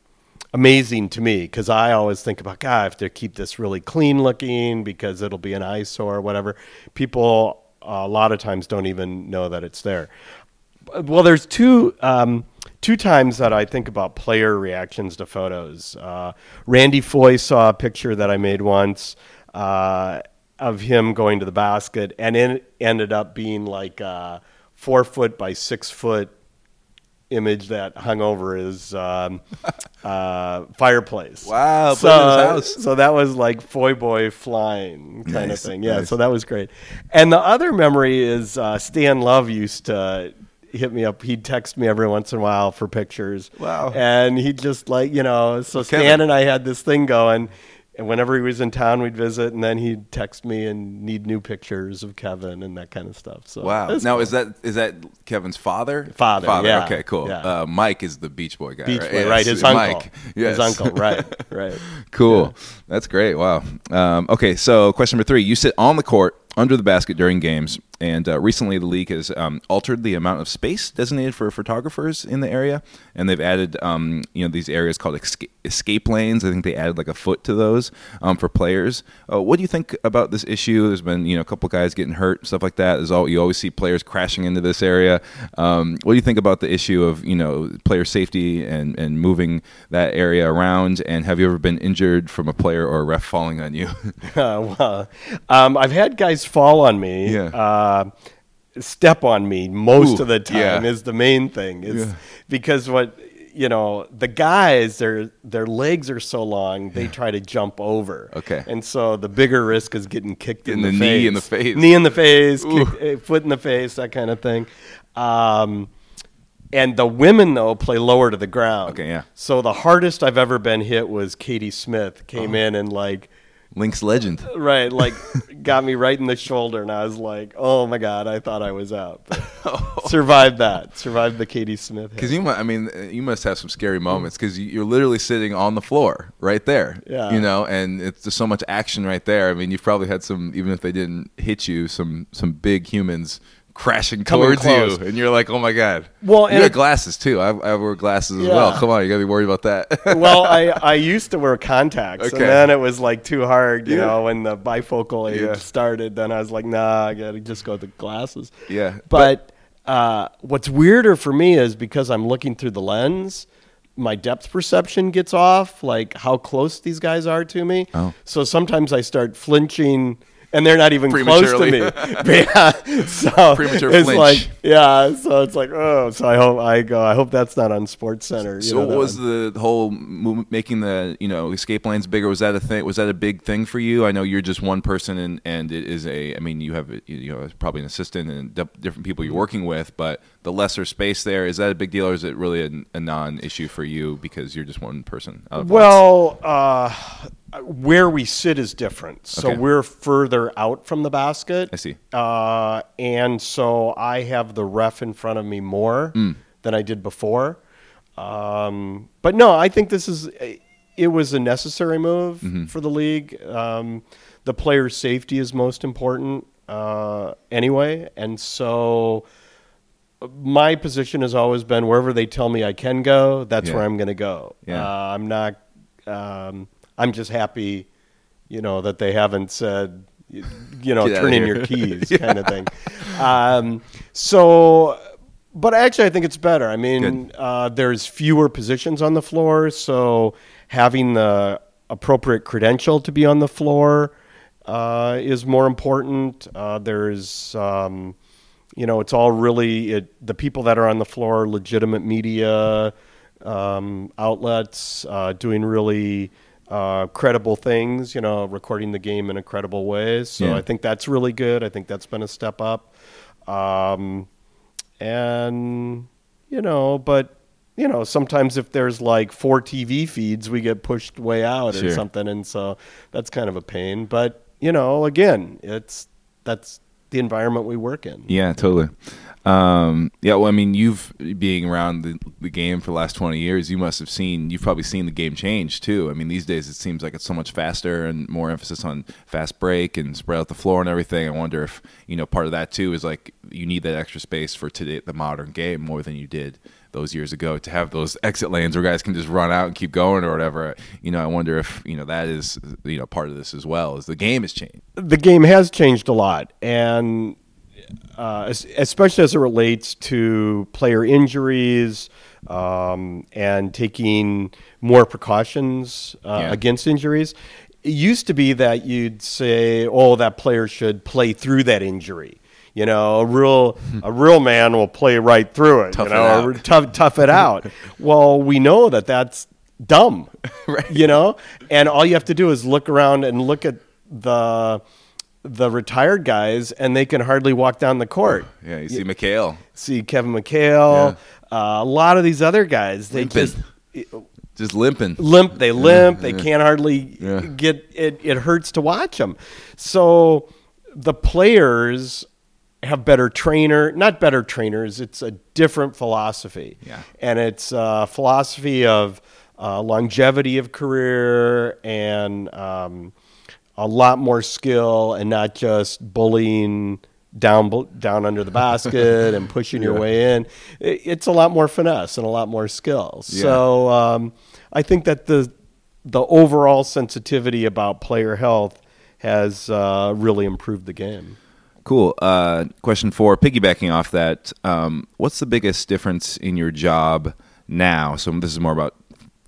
amazing to me because I always think about God, I have to keep this really clean looking because it'll be an eyesore or whatever. People uh, a lot of times don't even know that it's there. Well, there's two um, two times that I think about player reactions to photos. Uh, Randy Foye saw a picture that I made once uh, of him going to the basket, and it ended up being like a four foot by six foot image that hung over his um, uh, fireplace. Wow, So, put it in his house. so that was like Foy Boy flying kind Nice, of thing. Yeah, nice. so that was great. And the other memory is uh, Stan Love used to hit me up. He'd text me every once in a while for pictures. Wow. And he'd just like, you know, so Kevin. Stan and I had this thing going. And whenever he was in town, we'd visit, and then he'd text me and need new pictures of Kevin and that kind of stuff. So Wow. Now cool. is that is that Kevin's father? Father, yeah, Okay, cool. yeah. Uh, Mike is the Beach Boy guy. Beach right? Boy, Yes, right? His Mike. uncle. Yes. His uncle, right? Right. Cool. That's great. Wow. Um, okay, so question number three: You sit on the court under the basket during games, and uh, recently the league has um, altered the amount of space designated for photographers in the area, and they've added um, you know these areas called escape, escape lanes. I think they added like a foot to those um, for players. Uh, what do you think about this issue? There's been you know a couple guys getting hurt, stuff like that. There's all you always see players crashing into this area. Um, what do you think about the issue of you know player safety and and moving that area around? And have you ever been injured from a player or a ref falling on you? Uh, well, um, I've had guys fall on me. Yeah. Uh, step on me most Ooh, of the time yeah. is the main thing. Is Yeah. because what you know the guys their their legs are so long they try to jump over. Okay. And so the bigger risk is getting kicked in Getting the, the knee in the face. Knee in the face, kick, eh, foot in the face, that kind of thing. Um, and the women though play lower to the ground. Okay, yeah. So the hardest I've ever been hit was Katie Smith came in and like Lynx legend. right, like got me right in the shoulder, and I was like, "Oh my god, I thought I was out." But survived that. Survived the Katie Smith. Because you, I mean, you must have some scary moments because you're literally sitting on the floor right there. Yeah. You know, and it's just so much action right there. I mean, you've probably had some, even if they didn't hit you, some some big humans crashing towards close. you, and you're like, oh my god. Well, you got glasses too. I, I wear glasses as well. Come on, you gotta be worried about that. well, I, I used to wear contacts, Okay. and then it was like too hard, you Yeah. know, when the bifocal age Yeah. started. Then I was like, nah, I gotta just go with the glasses. Yeah, But, uh, what's weirder for me is because I'm looking through the lens, my depth perception gets off, like how close these guys are to me. Oh. So sometimes I start flinching. And they're not even close to me. Yeah, so Premature it's flinch. like, yeah. So it's like, oh. So I hope I go. I hope that's not on Sports Center. you So know, what was one. the whole making the you know escape lanes bigger? Was that a thing? Was that a big thing for you? I know you're just one person, and and it is a. I mean, you have you know probably an assistant and different people you're working with, but the lesser space there is that a big deal, or is it really a, a non-issue for you because you're just one person? Out of lots? Well, uh, where we sit is different. So Okay. we're further out from the basket. I see. Uh, and so I have the ref in front of me more Mm. than I did before. Um, but no, I think this is. It was a necessary move Mm-hmm. for the league. Um, the player's safety is most important uh, anyway, and so my position has always been wherever they tell me I can go, that's Yeah. where I'm going to go. Yeah. Uh, I'm not. Um, I'm just happy, you know, that they haven't said, you know, turn in your keys, kind of thing. Um, so, but actually, I think it's better. I mean, uh, there's fewer positions on the floor, so having the appropriate credential to be on the floor uh, is more important. Uh, there's um, you know, it's all really it, the people that are on the floor, legitimate media um, outlets, uh, doing really uh, credible things. You know, recording the game in a credible way. So Yeah. I think that's really good. I think that's been a step up. Um, and you know, but you know, sometimes if there's like four TV feeds, we get pushed way out Sure. or something, and so that's kind of a pain. But you know, again, it's that's the environment we work in. Yeah, totally. Um, yeah, well, I mean, you've being around the, the game for the last twenty years, you must have seen. You've probably seen the game change too. I mean, these days it seems like it's so much faster and more emphasis on fast break and spread out the floor and everything. I wonder if you know part of that too is like you need that extra space for today the modern game more than you did those years ago to have those exit lanes where guys can just run out and keep going or whatever. You know, I wonder if you know that is you know part of this as well. Is the game has changed. the game has changed a lot, and uh, especially as it relates to player injuries um, and taking more precautions uh, Yeah. against injuries. It used to be that you'd say, "Oh, that player should play through that injury." You know, a real a real man will play right through it. Tough you it know, out. tough tough it out. well, we know that that's dumb, Right. You know, and all you have to do is look around and look at the the retired guys, and they can hardly walk down the court. Yeah, you see McHale See Kevin McHale, uh, a lot of these other guys. They Limping. just just limping. limp. They limp. They yeah. can't hardly Yeah. get it. It hurts to watch them. So the players have better trainer, not better trainers. It's a different philosophy. Yeah. and it's a philosophy of uh, longevity of career and um, a lot more skill, and not just bullying down down under the basket and pushing your way in. It, it's a lot more finesse and a lot more skill. Yeah. So um, I think that the the overall sensitivity about player health has uh, really improved the game. Cool. Uh, question four, piggybacking off that, um, what's the biggest difference in your job now? So this is more about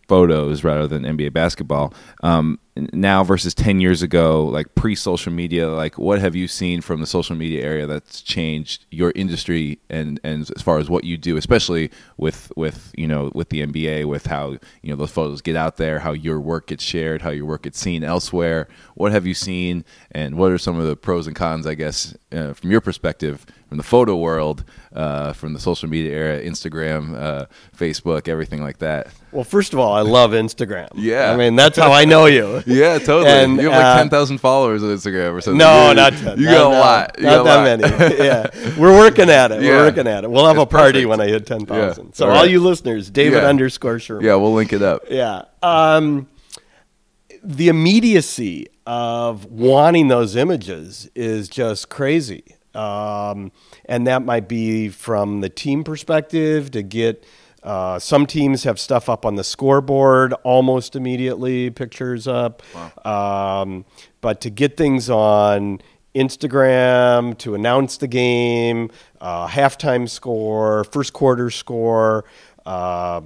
photos rather than NBA basketball. Um, now versus 10 years ago, like pre social media, like what have you seen from the social media area that's changed your industry and, and as far as what you do, especially with, with, you know, with the NBA, with how, you know, those photos get out there, how your work gets shared, how your work gets seen elsewhere. What have you seen and what are some of the pros and cons, I guess, uh, from your perspective, from the photo world, uh, from the social media era, Instagram, uh, Facebook, everything like that? Well, first of all, I love Instagram. Yeah. I mean that's how I know you. Yeah, totally. And, you have like uh, ten thousand followers on Instagram or something. No, You- not 10. You No, got a lot. You Not that lot. many. yeah, we're working at it. Yeah. We're working at it. We'll have It's a party perfect. when I hit ten thousand. Yeah. So All all right. you listeners, David Yeah. underscore Sherman. Yeah, we'll link it up. Yeah. Um, the immediacy of wanting those images is just crazy. Um, and that might be from the team perspective to get. Uh, some teams have stuff up on the scoreboard almost immediately, pictures up. Um, but to get things on Instagram, to announce the game, uh, halftime score, first quarter score, uh,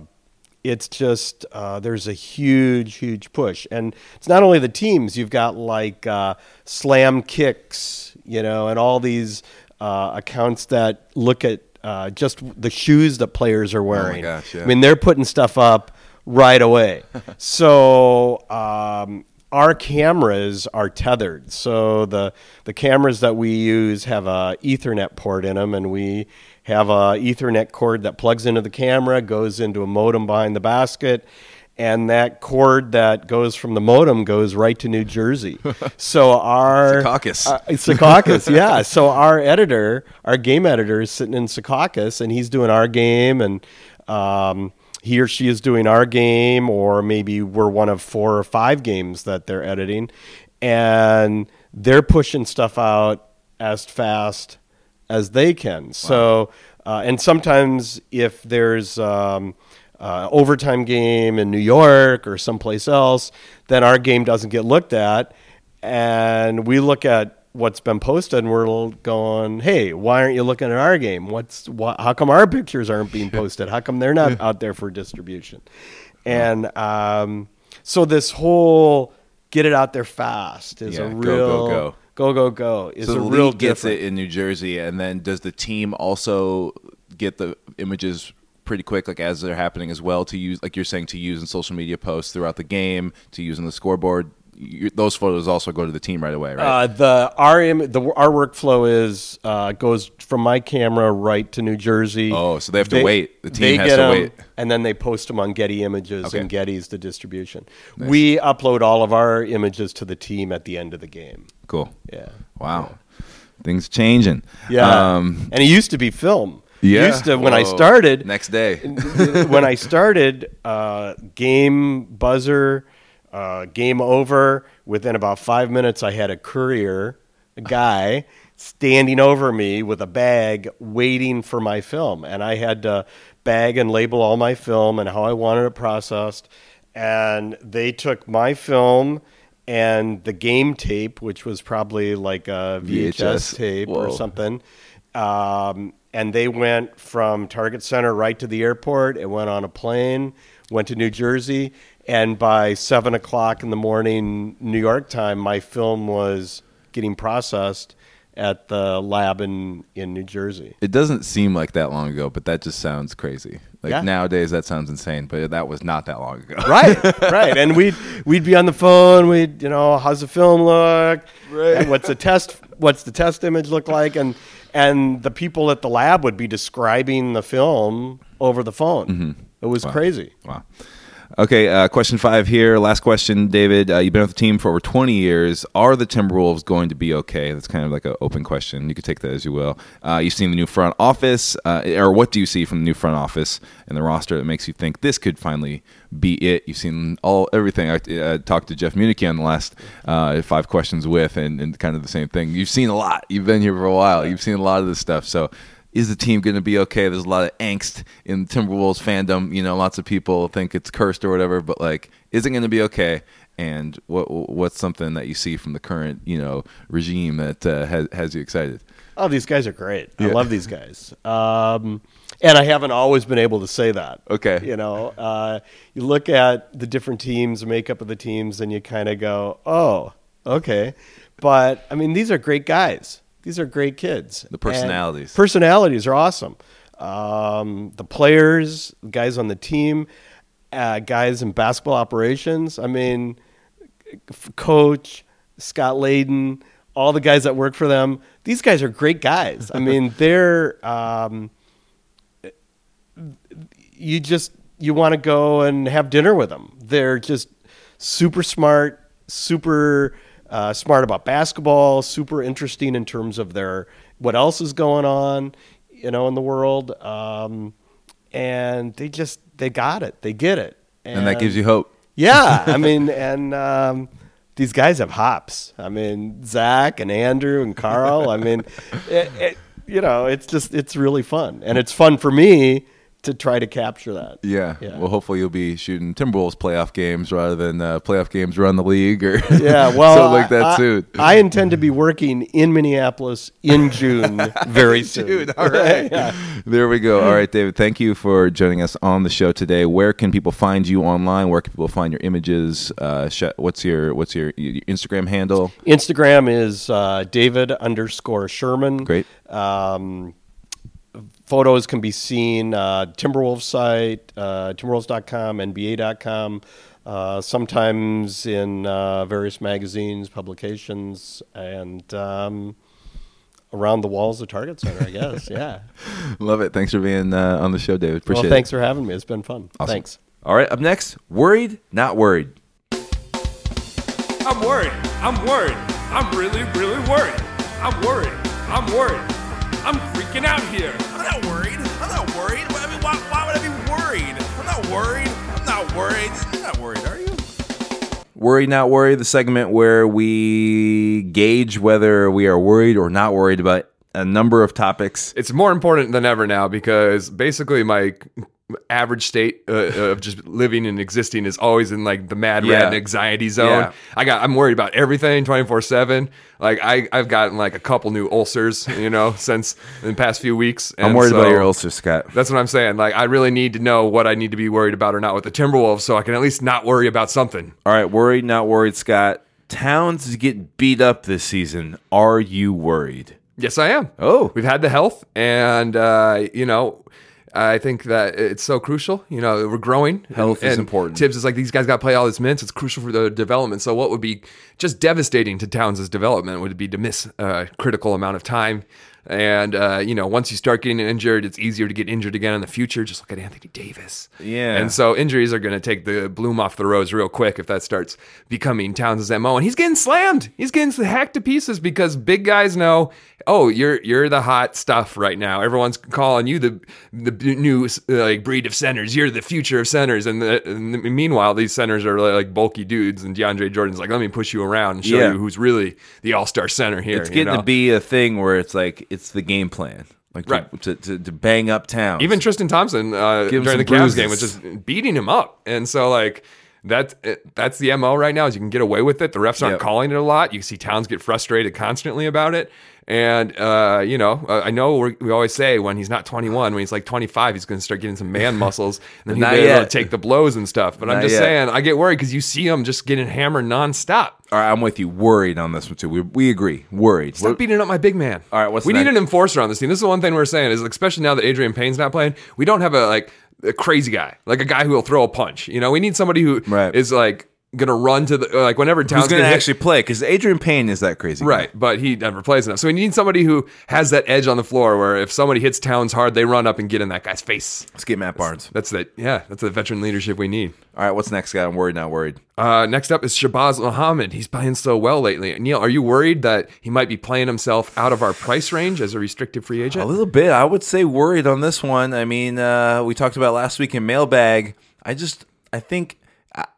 it's just uh, there's a huge, huge push, and it's not only the teams. You've got like uh, Slam Kicks, you know, and all these uh, accounts that look at uh, just the shoes that players are wearing. gosh, yeah. I mean, they're putting stuff up right away. so um, our cameras are tethered. So the the cameras that we use have a Ethernet port in them, and we have a Ethernet cord that plugs into the camera, goes into a modem behind the basket. And that cord that goes from the modem goes right to New Jersey. So our Secaucus. uh, Secaucus, yeah. So our editor, our game editor, is sitting in Secaucus, and he's doing our game, and um, he or she is doing our game, or maybe we're one of four or five games that they're editing, and they're pushing stuff out as fast as they can. So, uh, and sometimes if there's um, uh, overtime game in New York or someplace else, then our game doesn't get looked at, and we look at what's been posted and we're going, "Hey, why aren't you looking at our game? What's wh- how come our pictures aren't being posted? How come they're not out there for distribution?" And um, so this whole get it out there fast is Yeah, a real go, go. go go go is so a the real league gets different- it in New Jersey, and then does the team also get the images pretty quick, like as they're happening as well, to use, like you're saying, to use in social media posts throughout the game, to use on the scoreboard? You, those photos also go to the team right away, right? Uh, the our im- the our workflow is uh, goes from my camera right to New Jersey. Oh, so they have to wait. The team has to wait. and then they post them on Getty Images, Okay. and Getty's the distribution. We upload all of our images to the team at the end of the game. cool. Yeah, Wow. Things changing. yeah. Um, and it used to be film. Yeah. used to when I started. Next day. when I started, uh, game buzzer, uh, game over. Within about five minutes, I had a courier, a guy, standing over me with a bag waiting for my film. And I had to bag and label all my film and how I wanted it processed. And they took my film and the game tape, which was probably like a VHS, VHS. tape Whoa. or something. Um, and they went from Target Center right to the airport. It went on a plane, went to New Jersey, and by seven o'clock in the morning, New York time, my film was getting processed at the lab in, in New Jersey. It doesn't seem like that long ago, but that just sounds crazy. Like Yeah. nowadays, that sounds insane, but that was not that long ago. Right, right. And we'd we'd be on the phone. We'd you know how's the film look? Right. What's the test? What's the test image look like? And and the people at the lab would be describing the film over the phone. Mm-hmm. It was crazy. Wow. Okay, uh, question five here. Last question, David. Uh, you've been with the team for over 20 years. Are the Timberwolves going to be okay? That's kind of like an open question. You could take that as you will. Uh, you've seen the new front office, uh, or what do you see from the new front office and the roster that makes you think this could finally be it? You've seen all everything. I uh, talked to Jeff Munich on the last uh, five questions with, and, and kind of the same thing. You've seen a lot. You've been here for a while. You've seen a lot of this stuff. So is the team going to be okay? There's a lot of angst in Timberwolves fandom. You know, lots of people think it's cursed or whatever, but like, is it going to be okay? And what what's something that you see from the current you know regime that uh, has has you excited? Oh, these guys are great. I Yeah. love these guys. Um, and I haven't always been able to say that. Okay. You know, uh, you look at the different teams, makeup of the teams, and you kind of go, oh, okay. But I mean, these are great guys. These are great kids. The personalities. And personalities are awesome. Um, the players, guys on the team, uh, guys in basketball operations. I mean, f- coach Scott Layden, all the guys that work for them. These guys are great guys. I mean, they're um, you just you want to go and have dinner with them. They're just super smart, super uh, smart about basketball, super interesting in terms of their what else is going on, you know, in the world. Um, and they just they got it, they get it, and that gives you hope. Yeah, I mean, and um, these guys have hops. I mean, Zach and Andrew and Karl. I mean, it, it, you know, it's just it's really fun, and it's fun for me to try to capture that. Yeah. yeah. Well, hopefully you'll be shooting Timberwolves playoff games rather than uh, playoff games around the league or yeah, well, something like that I, soon. I intend to be working in Minneapolis in June very soon. June. All right. yeah. There we go. All right, David. Thank you for joining us on the show today. Where can people find you online? Where can people find your images? Uh, what's your what's your, your, Instagram handle? Instagram is uh, David underscore Sherman. Great. Um, photos can be seen uh, Timberwolves site, uh, timberwolves.com, NBA.com, uh, sometimes in uh, various magazines, publications, and um, around the walls of Target Center, I guess. yeah. Love it. Thanks for being uh, on the show, David. Appreciate well, thanks it. for having me. It's been fun. Awesome. Thanks. All right. Up next, worried, not worried. I'm worried. I'm worried. I'm really, really worried. I'm worried. I'm worried. I'm freaking out here. I'm not worried. I'm not worried. I mean, why, why would I be worried? I'm not worried. I'm not worried. You're not worried, are you? Worry, not worry, the segment where we gauge whether we are worried or not worried about a number of topics. It's more important than ever now because basically my average state uh, of just living and existing is always in like the mad yeah. red anxiety zone. Yeah. I got I'm worried about everything 24/7. Like I I've gotten like a couple new ulcers, you know, since in the past few weeks. I'm worried so, about your ulcers, Scott. That's what I'm saying. Like I really need to know what I need to be worried about or not with the Timberwolves so I can at least not worry about something. All right, worried, not worried, Scott. Towns is getting beat up this season. Are you worried? Yes, I am. Oh, we've had the health, and uh, you know, I think that it's so crucial. You know, we're growing. Health and, is important. Thibs is like these guys got to play all this minutes. It's crucial for the development. So what would be just devastating to Towns' development would be to miss a critical amount of time and uh, you know, once you start getting injured, it's easier to get injured again in the future. Just look at Anthony Davis. Yeah. And so injuries are going to take the bloom off the rose real quick if that starts becoming Towns' mo. And he's getting slammed. He's getting hacked to pieces because big guys know, oh, you're you're the hot stuff right now. Everyone's calling you the the new like breed of centers. You're the future of centers. And, the, and meanwhile, these centers are like bulky dudes, and DeAndre Jordan's like, let me push you around and show yeah. you who's really the all star center here. It's getting you know? to be a thing where it's like it's the game plan. Like to, right. to, to, to bang up town. Even Tristan Thompson uh, during the Cavs game was just beating him up, and so like that that's the mo right now is you can get away with it. The refs aren't yep. calling it a lot. You see Towns get frustrated constantly about it, and uh, you know, uh, I know we always say when he's not 21, when he's like 25, he's going to start getting some man muscles, and then be able to take the blows and stuff. But not I'm just yet. saying, I get worried because you see him just getting hammered nonstop. All right, I'm with you. Worried on this one too. We, we agree. Worried. Stop beating up my big man. All right, what's we next? need an enforcer on this team. This is the one thing we're saying is especially now that Adreian Payne's not playing, we don't have a like a crazy guy, like a guy who will throw a punch. You know, we need somebody who right. is like gonna run to the like whenever Towns Who's gonna actually hit, play because Adreian Payne is that crazy, right? Guy. But he never plays enough, so we need somebody who has that edge on the floor where if somebody hits Towns hard, they run up and get in that guy's face. Let's get Matt Barnes. That's, that's the yeah, that's the veteran leadership we need. All right, what's next, guy? I'm worried, not worried. Uh, next up is Shabazz Muhammad. He's playing so well lately. Neil, are you worried that he might be playing himself out of our price range as a restricted free agent? A little bit. I would say worried on this one. I mean, uh, we talked about last week in mailbag. I just I think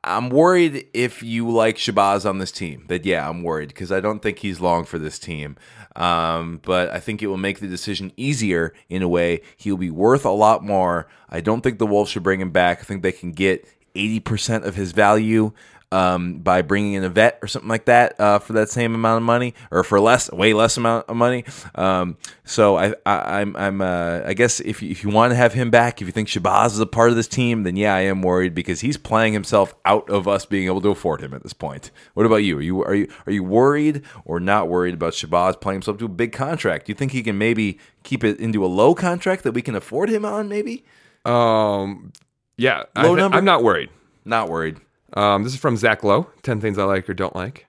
I'm worried if you like Shabazz on this team. That yeah, I'm worried because I don't think he's long for this team. Um, but I think it will make the decision easier in a way. He'll be worth a lot more. I don't think the Wolves should bring him back. I think they can get 80% of his value um, by bringing in a vet or something like that uh, for that same amount of money or for less, way less amount of money. Um, so I, I, am I'm, I'm uh, I guess if you, if you want to have him back, if you think Shabazz is a part of this team, then yeah, I am worried because he's playing himself out of us being able to afford him at this point. What about you? Are you are you are you worried or not worried about Shabazz playing himself to a big contract? Do you think he can maybe keep it into a low contract that we can afford him on? Maybe. Um. Yeah. Low I, number. I'm not worried. Not worried. Um, this is from Zach Lowe, 10 Things I Like or Don't Like.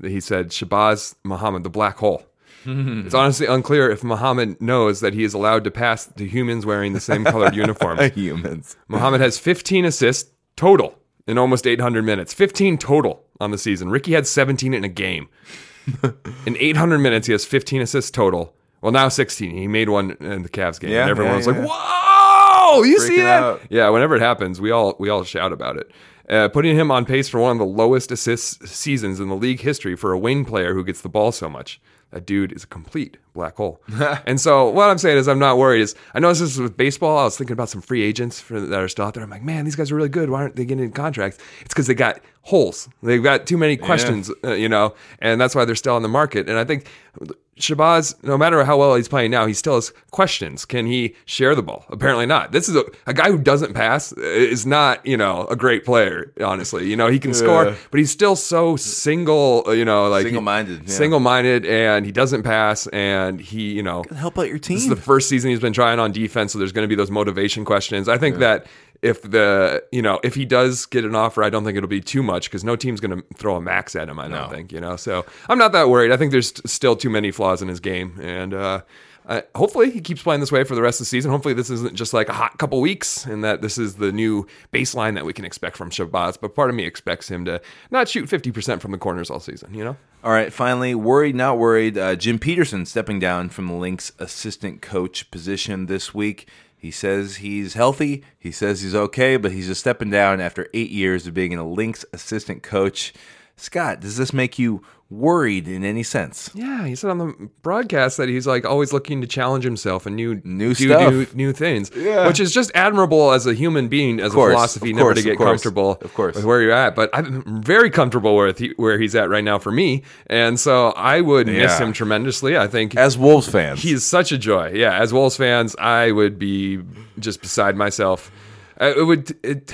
He said, Shabazz Muhammad, the black hole. it's honestly unclear if Muhammad knows that he is allowed to pass to humans wearing the same colored uniforms. humans. Muhammad has 15 assists total in almost 800 minutes, 15 total on the season. Ricky had 17 in a game. in 800 minutes, he has 15 assists total. Well, now 16. He made one in the Cavs game. Yeah, and everyone's yeah, like, yeah. "Whoa, you see that?" out. Yeah, whenever it happens, we all we all shout about it. Uh, putting him on pace for one of the lowest assist seasons in the league history for a wing player who gets the ball so much. That dude is a complete black hole. and so what I'm saying is I'm not worried. Is I know this is with baseball. I was thinking about some free agents for, that are still out there. I'm like, man, these guys are really good. Why aren't they getting contracts? It's because they got holes. They've got too many questions, uh, you know, and that's why they're still on the market. And I think Shabazz, no matter how well he's playing now, he still has questions. Can he share the ball? Apparently not. This is a, a guy who doesn't pass is not, you know, a great player, honestly. You know, he can score, but he's still so single, uh, you know, like Single-minded, yeah. Single-minded and he doesn't pass and he, you know, Help out your team. this is the first season he's been trying on defense, so there's going to be those motivation questions. I think that if the you know if he does get an offer, I don't think it'll be too much because no team's going to throw a max at him. I don't think you know. So I'm not that worried. I think there's st- still too many flaws in his game, and uh, uh, hopefully he keeps playing this way for the rest of the season. Hopefully this isn't just like a hot couple weeks, and that this is the new baseline that we can expect from Shabazz. But part of me expects him to not shoot 50% from the corners all season. You know. All right, finally, worried, not worried. Uh, Jim Peterson stepping down from the Lynx assistant coach position this week. He says he's healthy. He says he's okay, but he's just stepping down after eight years of being a Lynx assistant coach. Scott, does this make you worried in any sense? Yeah, he said on the broadcast that he's like always looking to challenge himself and new New do stuff. new, new things. Which is just admirable as a human being, as course, a philosophy, of never course, to get course, comfortable of course. with where you're at. But I'm very comfortable with he, where he's at right now for me, and so I would miss him tremendously. I think As Wolves fans, he's such a joy. Yeah, as Wolves fans, I would be just beside myself. Uh, It would. It,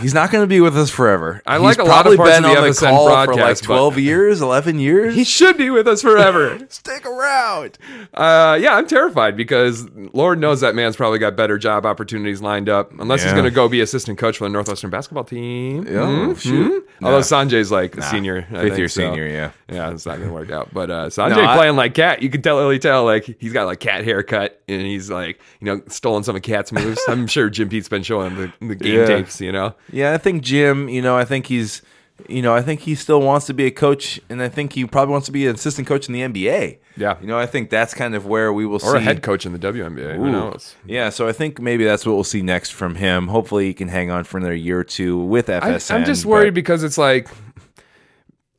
he's not going to be with us forever. I He's like a lot of parts been of the on the call for like broadcast, but- 12 years, 11 years. he should be with us forever. Stick around. Uh, yeah, I'm terrified because Lord knows that man's probably got better job opportunities lined up. Unless he's Yeah. going to go be assistant coach for the Northwestern basketball team. Oh, shoot. Although Nah. Sanjay's like a senior, I Fifth think, year so- senior, yeah. yeah, it's not going to work out. But uh, Sanjay No, I- playing like cat, you can tell, really tell, like he's got like cat haircut and he's like, you know, stolen some of Cat's moves. I'm sure Jim Pete's been showing him the, the game Yeah. tapes. You know, Yeah, I think Jim, you know, I think he's, you know, I think he still wants to be a coach, and I think he probably wants to be an assistant coach in the NBA. Yeah. You know, I think that's kind of where we will or see. a head coach in the WNBA. Who knows? Yeah, so I think maybe that's what we'll see next from him. Hopefully, he can hang on for another year or two with I, FSN. I'm just worried but- because it's like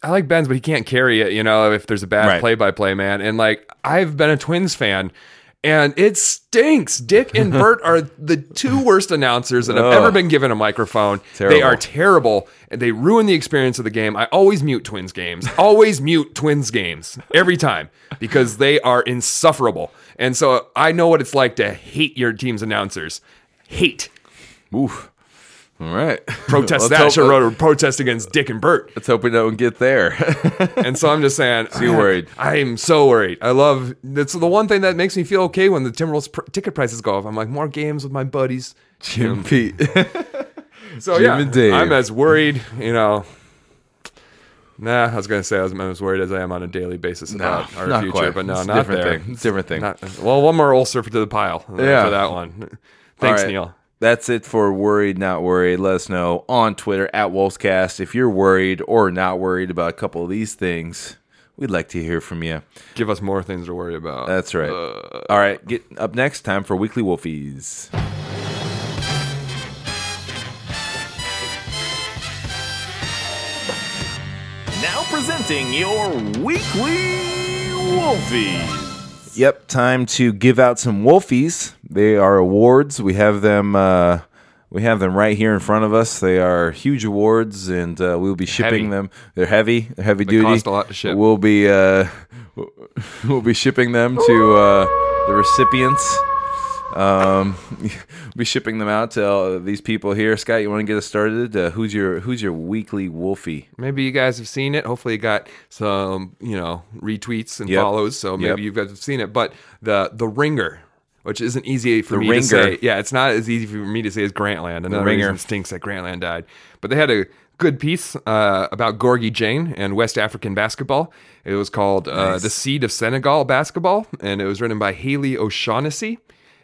I like Benz, but he can't carry it. You know, if there's a bad play-by-play man, and like I've been a Twins fan. And it stinks. Dick and Bert are the two worst announcers that have ever been given a microphone. They are terrible, and they ruin the experience of the game. I always mute Twins games. always mute Twins games every time because they are insufferable. And so I know what it's like to hate your team's announcers. Hate. Oof. All right. Protest that. Should wrote a protest against Dick and Bert. Let's hope we don't get there. And so I'm just saying, you're worried. I am so worried. I love that's the one thing that makes me feel okay when the Timberwolves pr- ticket prices go up. I'm like more games with my buddies. Jim Pete. So Jim yeah, and Dave. I'm as worried. You know, nah. I was gonna say I was, as worried as I am on a daily basis about our not future, quite. but no, It's not different there. thing. It's different thing. Not- well, one more ulcer to the pile uh, Yeah. for that one. Thanks, right. Neil. That's it for worried, not worried. Let us know on Twitter at Wolfscast if you're worried or not worried about a couple of these things. We'd like to hear from you. Give us more things to worry about. That's right. Uh, All right, get up next. Time for Weekly Wolfies. Now presenting your weekly Wolfies. Yep, time to give out some Wolfies. They are awards. We have them. Uh, we have them right here in front of us. They are huge awards, and uh, we'll be shipping Heavy. them. They're heavy. They're heavy They duty. cost a lot to ship. We'll be uh, we'll be shipping them to uh, the recipients. Um, be shipping them out to these people here. Scott, you want to get us started? Uh, who's your Who's your weekly Wolfie? maybe you guys have seen it. Hopefully, you got some, you know, retweets and Yep. follows. So maybe Yep. you guys have seen it. But the the Ringer, which isn't easy for The me Ringer. to say. Yeah, it's not as easy for me to say as Grantland. Another Ringer. reason stinks that Grantland died. But they had a good piece uh, about Gorgui Dieng and West African basketball. It was called uh, "The Seed of Senegal Basketball," and it was written by Haley O'Shaughnessy.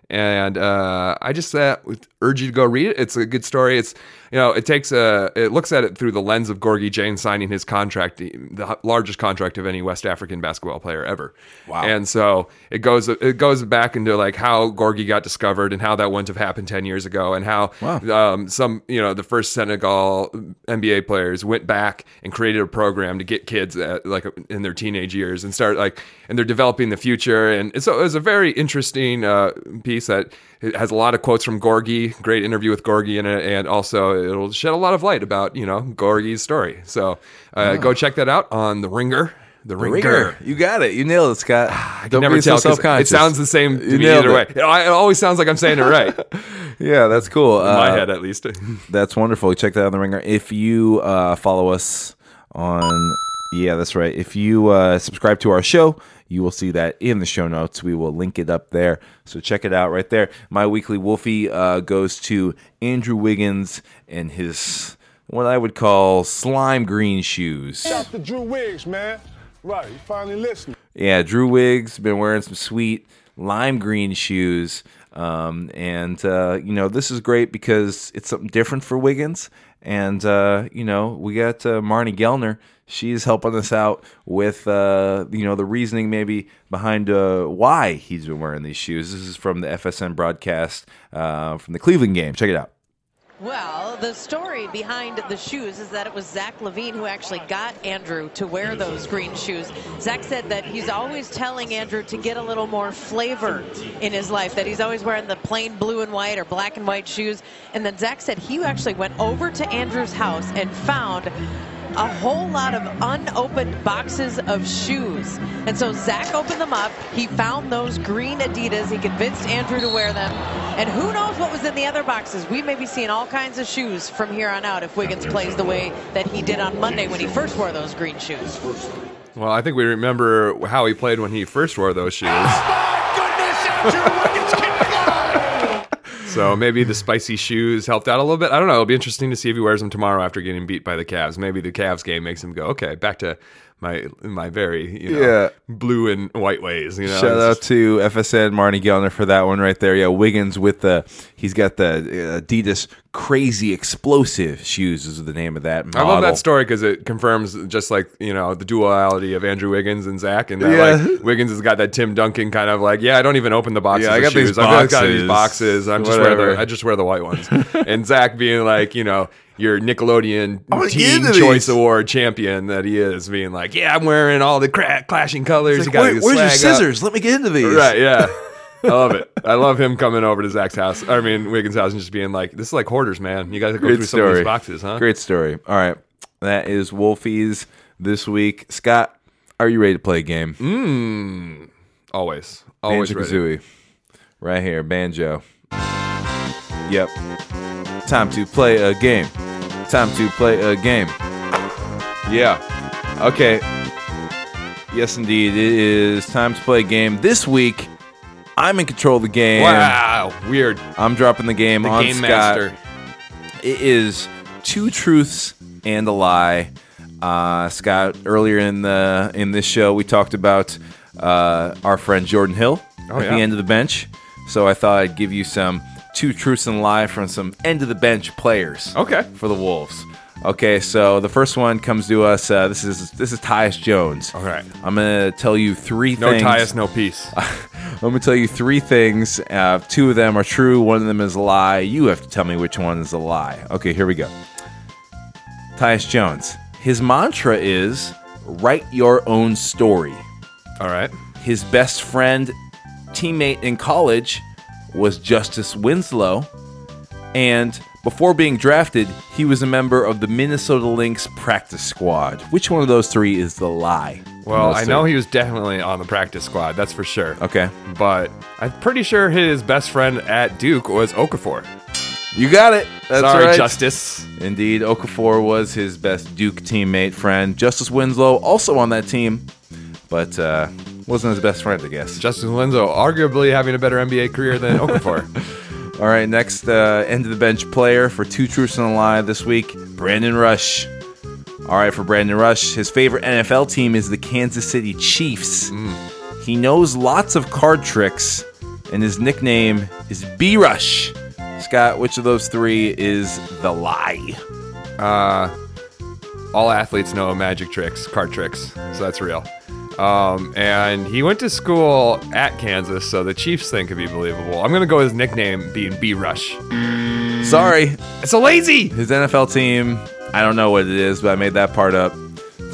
And uh, I just uh, would urge you to go read it. It's a good story. It's you know it takes a it looks at it through the lens of Gorgui Dieng signing his contract, the largest contract of any West African basketball player ever. Wow! And so it goes it goes back into like how Gorgui got discovered and how that wouldn't have happened ten years ago, and how um, some you know the first Senegal NBA players went back and created a program to get kids at, like in their teenage years and start like and they're developing the future. And so it was a very interesting uh, piece that it has a lot of quotes from Gorgui, great interview with Gorgui in it, and also it'll shed a lot of light about you know Gorgui's story. So uh, go check that out on the Ringer. The Ringer. Ringer. You got it. You nailed it, Scott. I can Don't never be so self-conscious. it sounds the same to You me either way. it. It, it always sounds like I'm saying it right Yeah, that's cool. my Uh, head, at least. That's wonderful. Check that out on the Ringer. If you uh, follow us on, yeah, that's right. If you uh, subscribe to our show, you will see that in the show notes. We will link it up there. So check it out right there. My weekly Wolfie uh, goes to Andrew Wiggins and his what I would call slime green shoes. Shout to Drew Wiggs, man. Right, you finally listening. Yeah, Drew Wiggs been wearing some sweet lime green shoes. Um, and uh, you know this is great because it's something different for Wiggins. And uh, you know we got uh, Marnie Gellner. She's helping us out with uh, you know the reasoning maybe behind uh, why he's been wearing these shoes. This is from the FSN broadcast uh, from the Cleveland game. Check it out. Well, the story behind the shoes is that it was Zach LaVine who actually got Andrew to wear those green shoes. Zach said that he's always telling Andrew to get a little more flavor in his life, that he's always wearing the plain blue and white or black and white shoes. And then Zach said he actually went over to Andrew's house and found a whole lot of unopened boxes of shoes. And so Zach opened them up. He found those green Adidas. He convinced Andrew to wear them. And who knows what was in the other boxes? We may be seeing all kinds of shoes from here on out if Wiggins plays the way that he did on Monday when he first wore those green shoes. well, I think we remember how he played when he first wore those shoes. Oh, goodness, Andrew Wiggins can fly! So maybe the spicy shoes helped out a little bit. I don't know. It'll be interesting to see if he wears them tomorrow after getting beat by the Cavs. Maybe the Cavs game makes him go, okay, back to my my very you know Yeah. blue and white ways. You know, Shout out to FSN Marnie Gellner for that one right there. Yeah, Wiggins with the he's got the uh, Adidas Crazy Explosive shoes is the name of that. I love that story because it confirms just like you know the duality of Andrew Wiggins and Zach, and that Yeah. like Wiggins has got that Tim Duncan kind of like, yeah, I don't even open the boxes. Yeah, I of got these shoes. I've got these boxes, boxes. I'm just wear the I just wear the white ones. and Zach being like, you know. Your Nickelodeon gonna Teen Choice these. Award champion that he is, being like, "Yeah, I'm wearing all the cra- clashing colors. It's You got Where- where's your swag up." scissors? Let me get into these. Right, yeah. I love it. I love him coming over to Zach's house. I mean, Wiggins' house and just being like, "This is like hoarders, man. You guys go Great through some of story. these boxes, huh?" Great story. All right, that is Wolfie's this week. Scott, are you ready to play a game? Mm. Always, always Banjo ready. Kazooie, right here, banjo. Yep. Time to play a game. Time to play a game. Yeah. Okay. Yes, indeed. It is time to play a game. This week, I'm in control of the game. Wow, weird. I'm dropping the game The on game Scott. master. It is two truths and a lie. Uh, Scott, earlier in the in this show, we talked about uh, our friend Jordan Hill Oh, at yeah. the end of the bench. So I thought I'd give you some two truths and a lie from some end of the bench players. Okay. For the Wolves. Okay, so the first one comes to us. Uh, this is this is Tyus Jones. All right. I'm gonna tell you three No things. Tyus, no peace. I'm gonna tell you three things. Uh, two of them are true. One of them is a lie. You have to tell me which one is a lie. Okay, here we go. Tyus Jones. His mantra is write your own story. All right. His best friend, teammate in college, was Justice Winslow, and before being drafted, he was a member of the Minnesota Lynx practice squad. Which one of those three is the lie? Well, I know he was definitely on the practice squad. That's for sure. Okay, But I'm pretty sure his best friend at Duke was Okafor. you got it. That's Sorry, right. Justice. Indeed, Okafor was his best Duke teammate friend. Justice Winslow also on that team, but uh, wasn't his best friend, I guess. Justice Winslow, arguably having a better NBA career than Okafor. All right, next uh, end of the bench player for two truths and a lie this week, Brandon Rush. All right, for Brandon Rush, his favorite NFL team is the Kansas City Chiefs. He knows lots of card tricks and his nickname is B Rush. Scott, which of those three is the lie? Uh, all athletes know magic tricks, card tricks, so that's real. Um, and he went to school at Kansas, so the Chiefs thing could be believable. I'm gonna go with his nickname being B Rush. Sorry, It's so lazy. his NFL team. I don't know what it is, but I made that part up.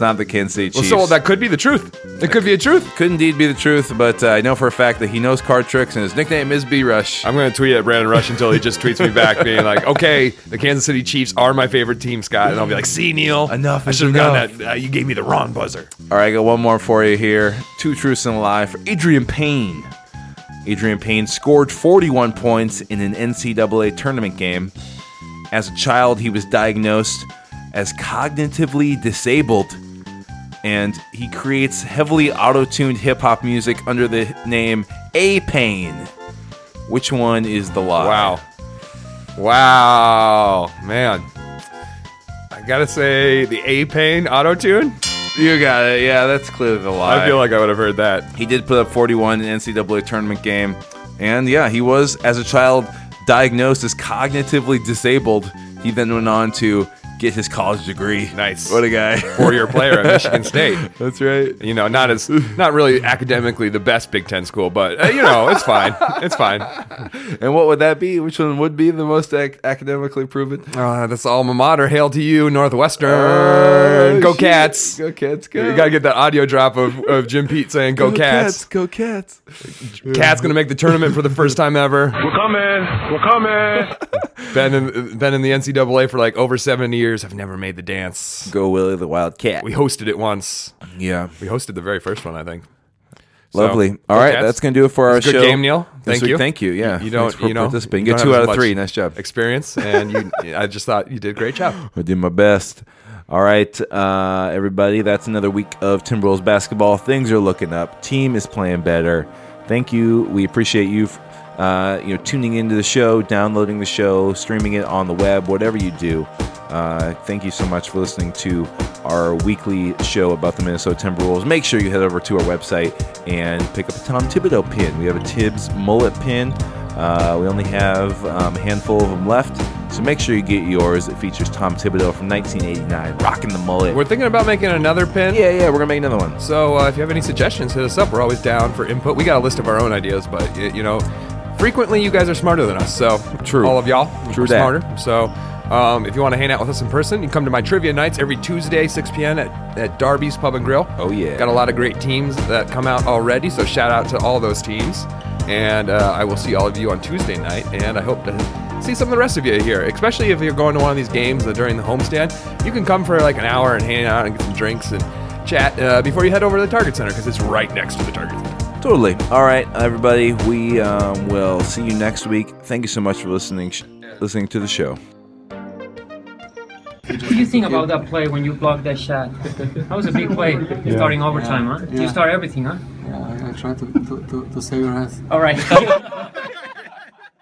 It's not the Kansas City Well, Chiefs. so that could be the truth. It could be a truth. could indeed be the truth, but uh, I know for a fact that he knows card tricks, and his nickname is B Rush. I'm gonna tweet at Brandon Rush until he just tweets me back, being like, "Okay, the Kansas City Chiefs are my favorite team, Scott," and I'll be like, "See, Neil, Enough I should have done enough." that. Uh, you gave me the wrong buzzer." All right, I got one more for you here. Two truths and a lie for Adreian Payne. Adreian Payne scored 41 points in an NCAA tournament game. As a child, he was diagnosed as cognitively disabled, and he creates heavily auto tuned hip hop music under the name A Payne. Which one is the lie? Wow, wow, man. I gotta say, the A Pain auto tune. You got it. Yeah, that's clearly the lie. I feel like I would have heard that. He did put up 41 in an NCAA tournament game. And yeah, he was, as a child, diagnosed as cognitively disabled. He then went on to get his college degree. Nice. What a guy. Four-year player at Michigan State. That's right. You know, not as not really academically the best Big Ten school, but uh, you know, it's fine. It's fine. And what would that be? Which one would be the most ac- academically proven? Uh, that's alma mater. Hail to you, Northwestern. Uh, go shit. Cats. Go Cats, go. You gotta get that audio drop of, of Jim Pete saying "Go, cats Cats." Go Cats. Cats gonna make the tournament for the first time ever. We're coming. We're coming. Been in been in the NCAA for like over seventy years. I've never made the dance. Go Willie the Wildcat. We hosted it once. yeah. We hosted the very first one, I think. Lovely. go All right, Cats. that's going to do it for our a good show. game, Neil. Thank week. you. Thank you. Yeah. You don't. You know. participating. you Get two out of three. Nice job. Experience, and you. I just thought you did a great job. I did my best. All right, uh, everybody. That's another week of Timberwolves basketball. Things are looking up. Team is playing better. Thank you. We appreciate you. Uh, you know, tuning into the show, downloading the show, streaming it on the web, whatever you do. Uh, thank you so much for listening to our weekly show about the Minnesota Timberwolves. Make sure you head over to our website and pick up a Tom Thibodeau pin. We have a Thibs mullet pin. Uh, we only have um, a handful of them left, so make sure you get yours. It features Tom Thibodeau from 1989, rocking the mullet. We're thinking about making another pin. yeah, yeah, we're gonna make another one. So uh, if you have any suggestions, hit us up. We're always down for input. We got a list of our own ideas, but you know, frequently you guys are smarter than us. So True. all of y'all, True are that. smarter. So um, if you want to hang out with us in person, you can come to my trivia nights every Tuesday, 6 p.m. at, at Darby's Pub and Grill. Oh, yeah. got a lot of great teams that come out already. So shout out to all those teams. And uh, I will see all of you on Tuesday night, and I hope to see some of the rest of you here. Especially if you're going to one of these games during the homestand, you can come for like an hour and hang out and get some drinks and chat uh, before you head over to the Target Center because it's right next to the Target Center. Totally. All right, everybody. We um, will see you next week. Thank you so much for listening. Sh- listening to the show. What do you think about that play when you blocked that shot? That was a big play, starting overtime, huh? You start everything, huh? Yeah, I, I try to, to, to, to save your hands. All right.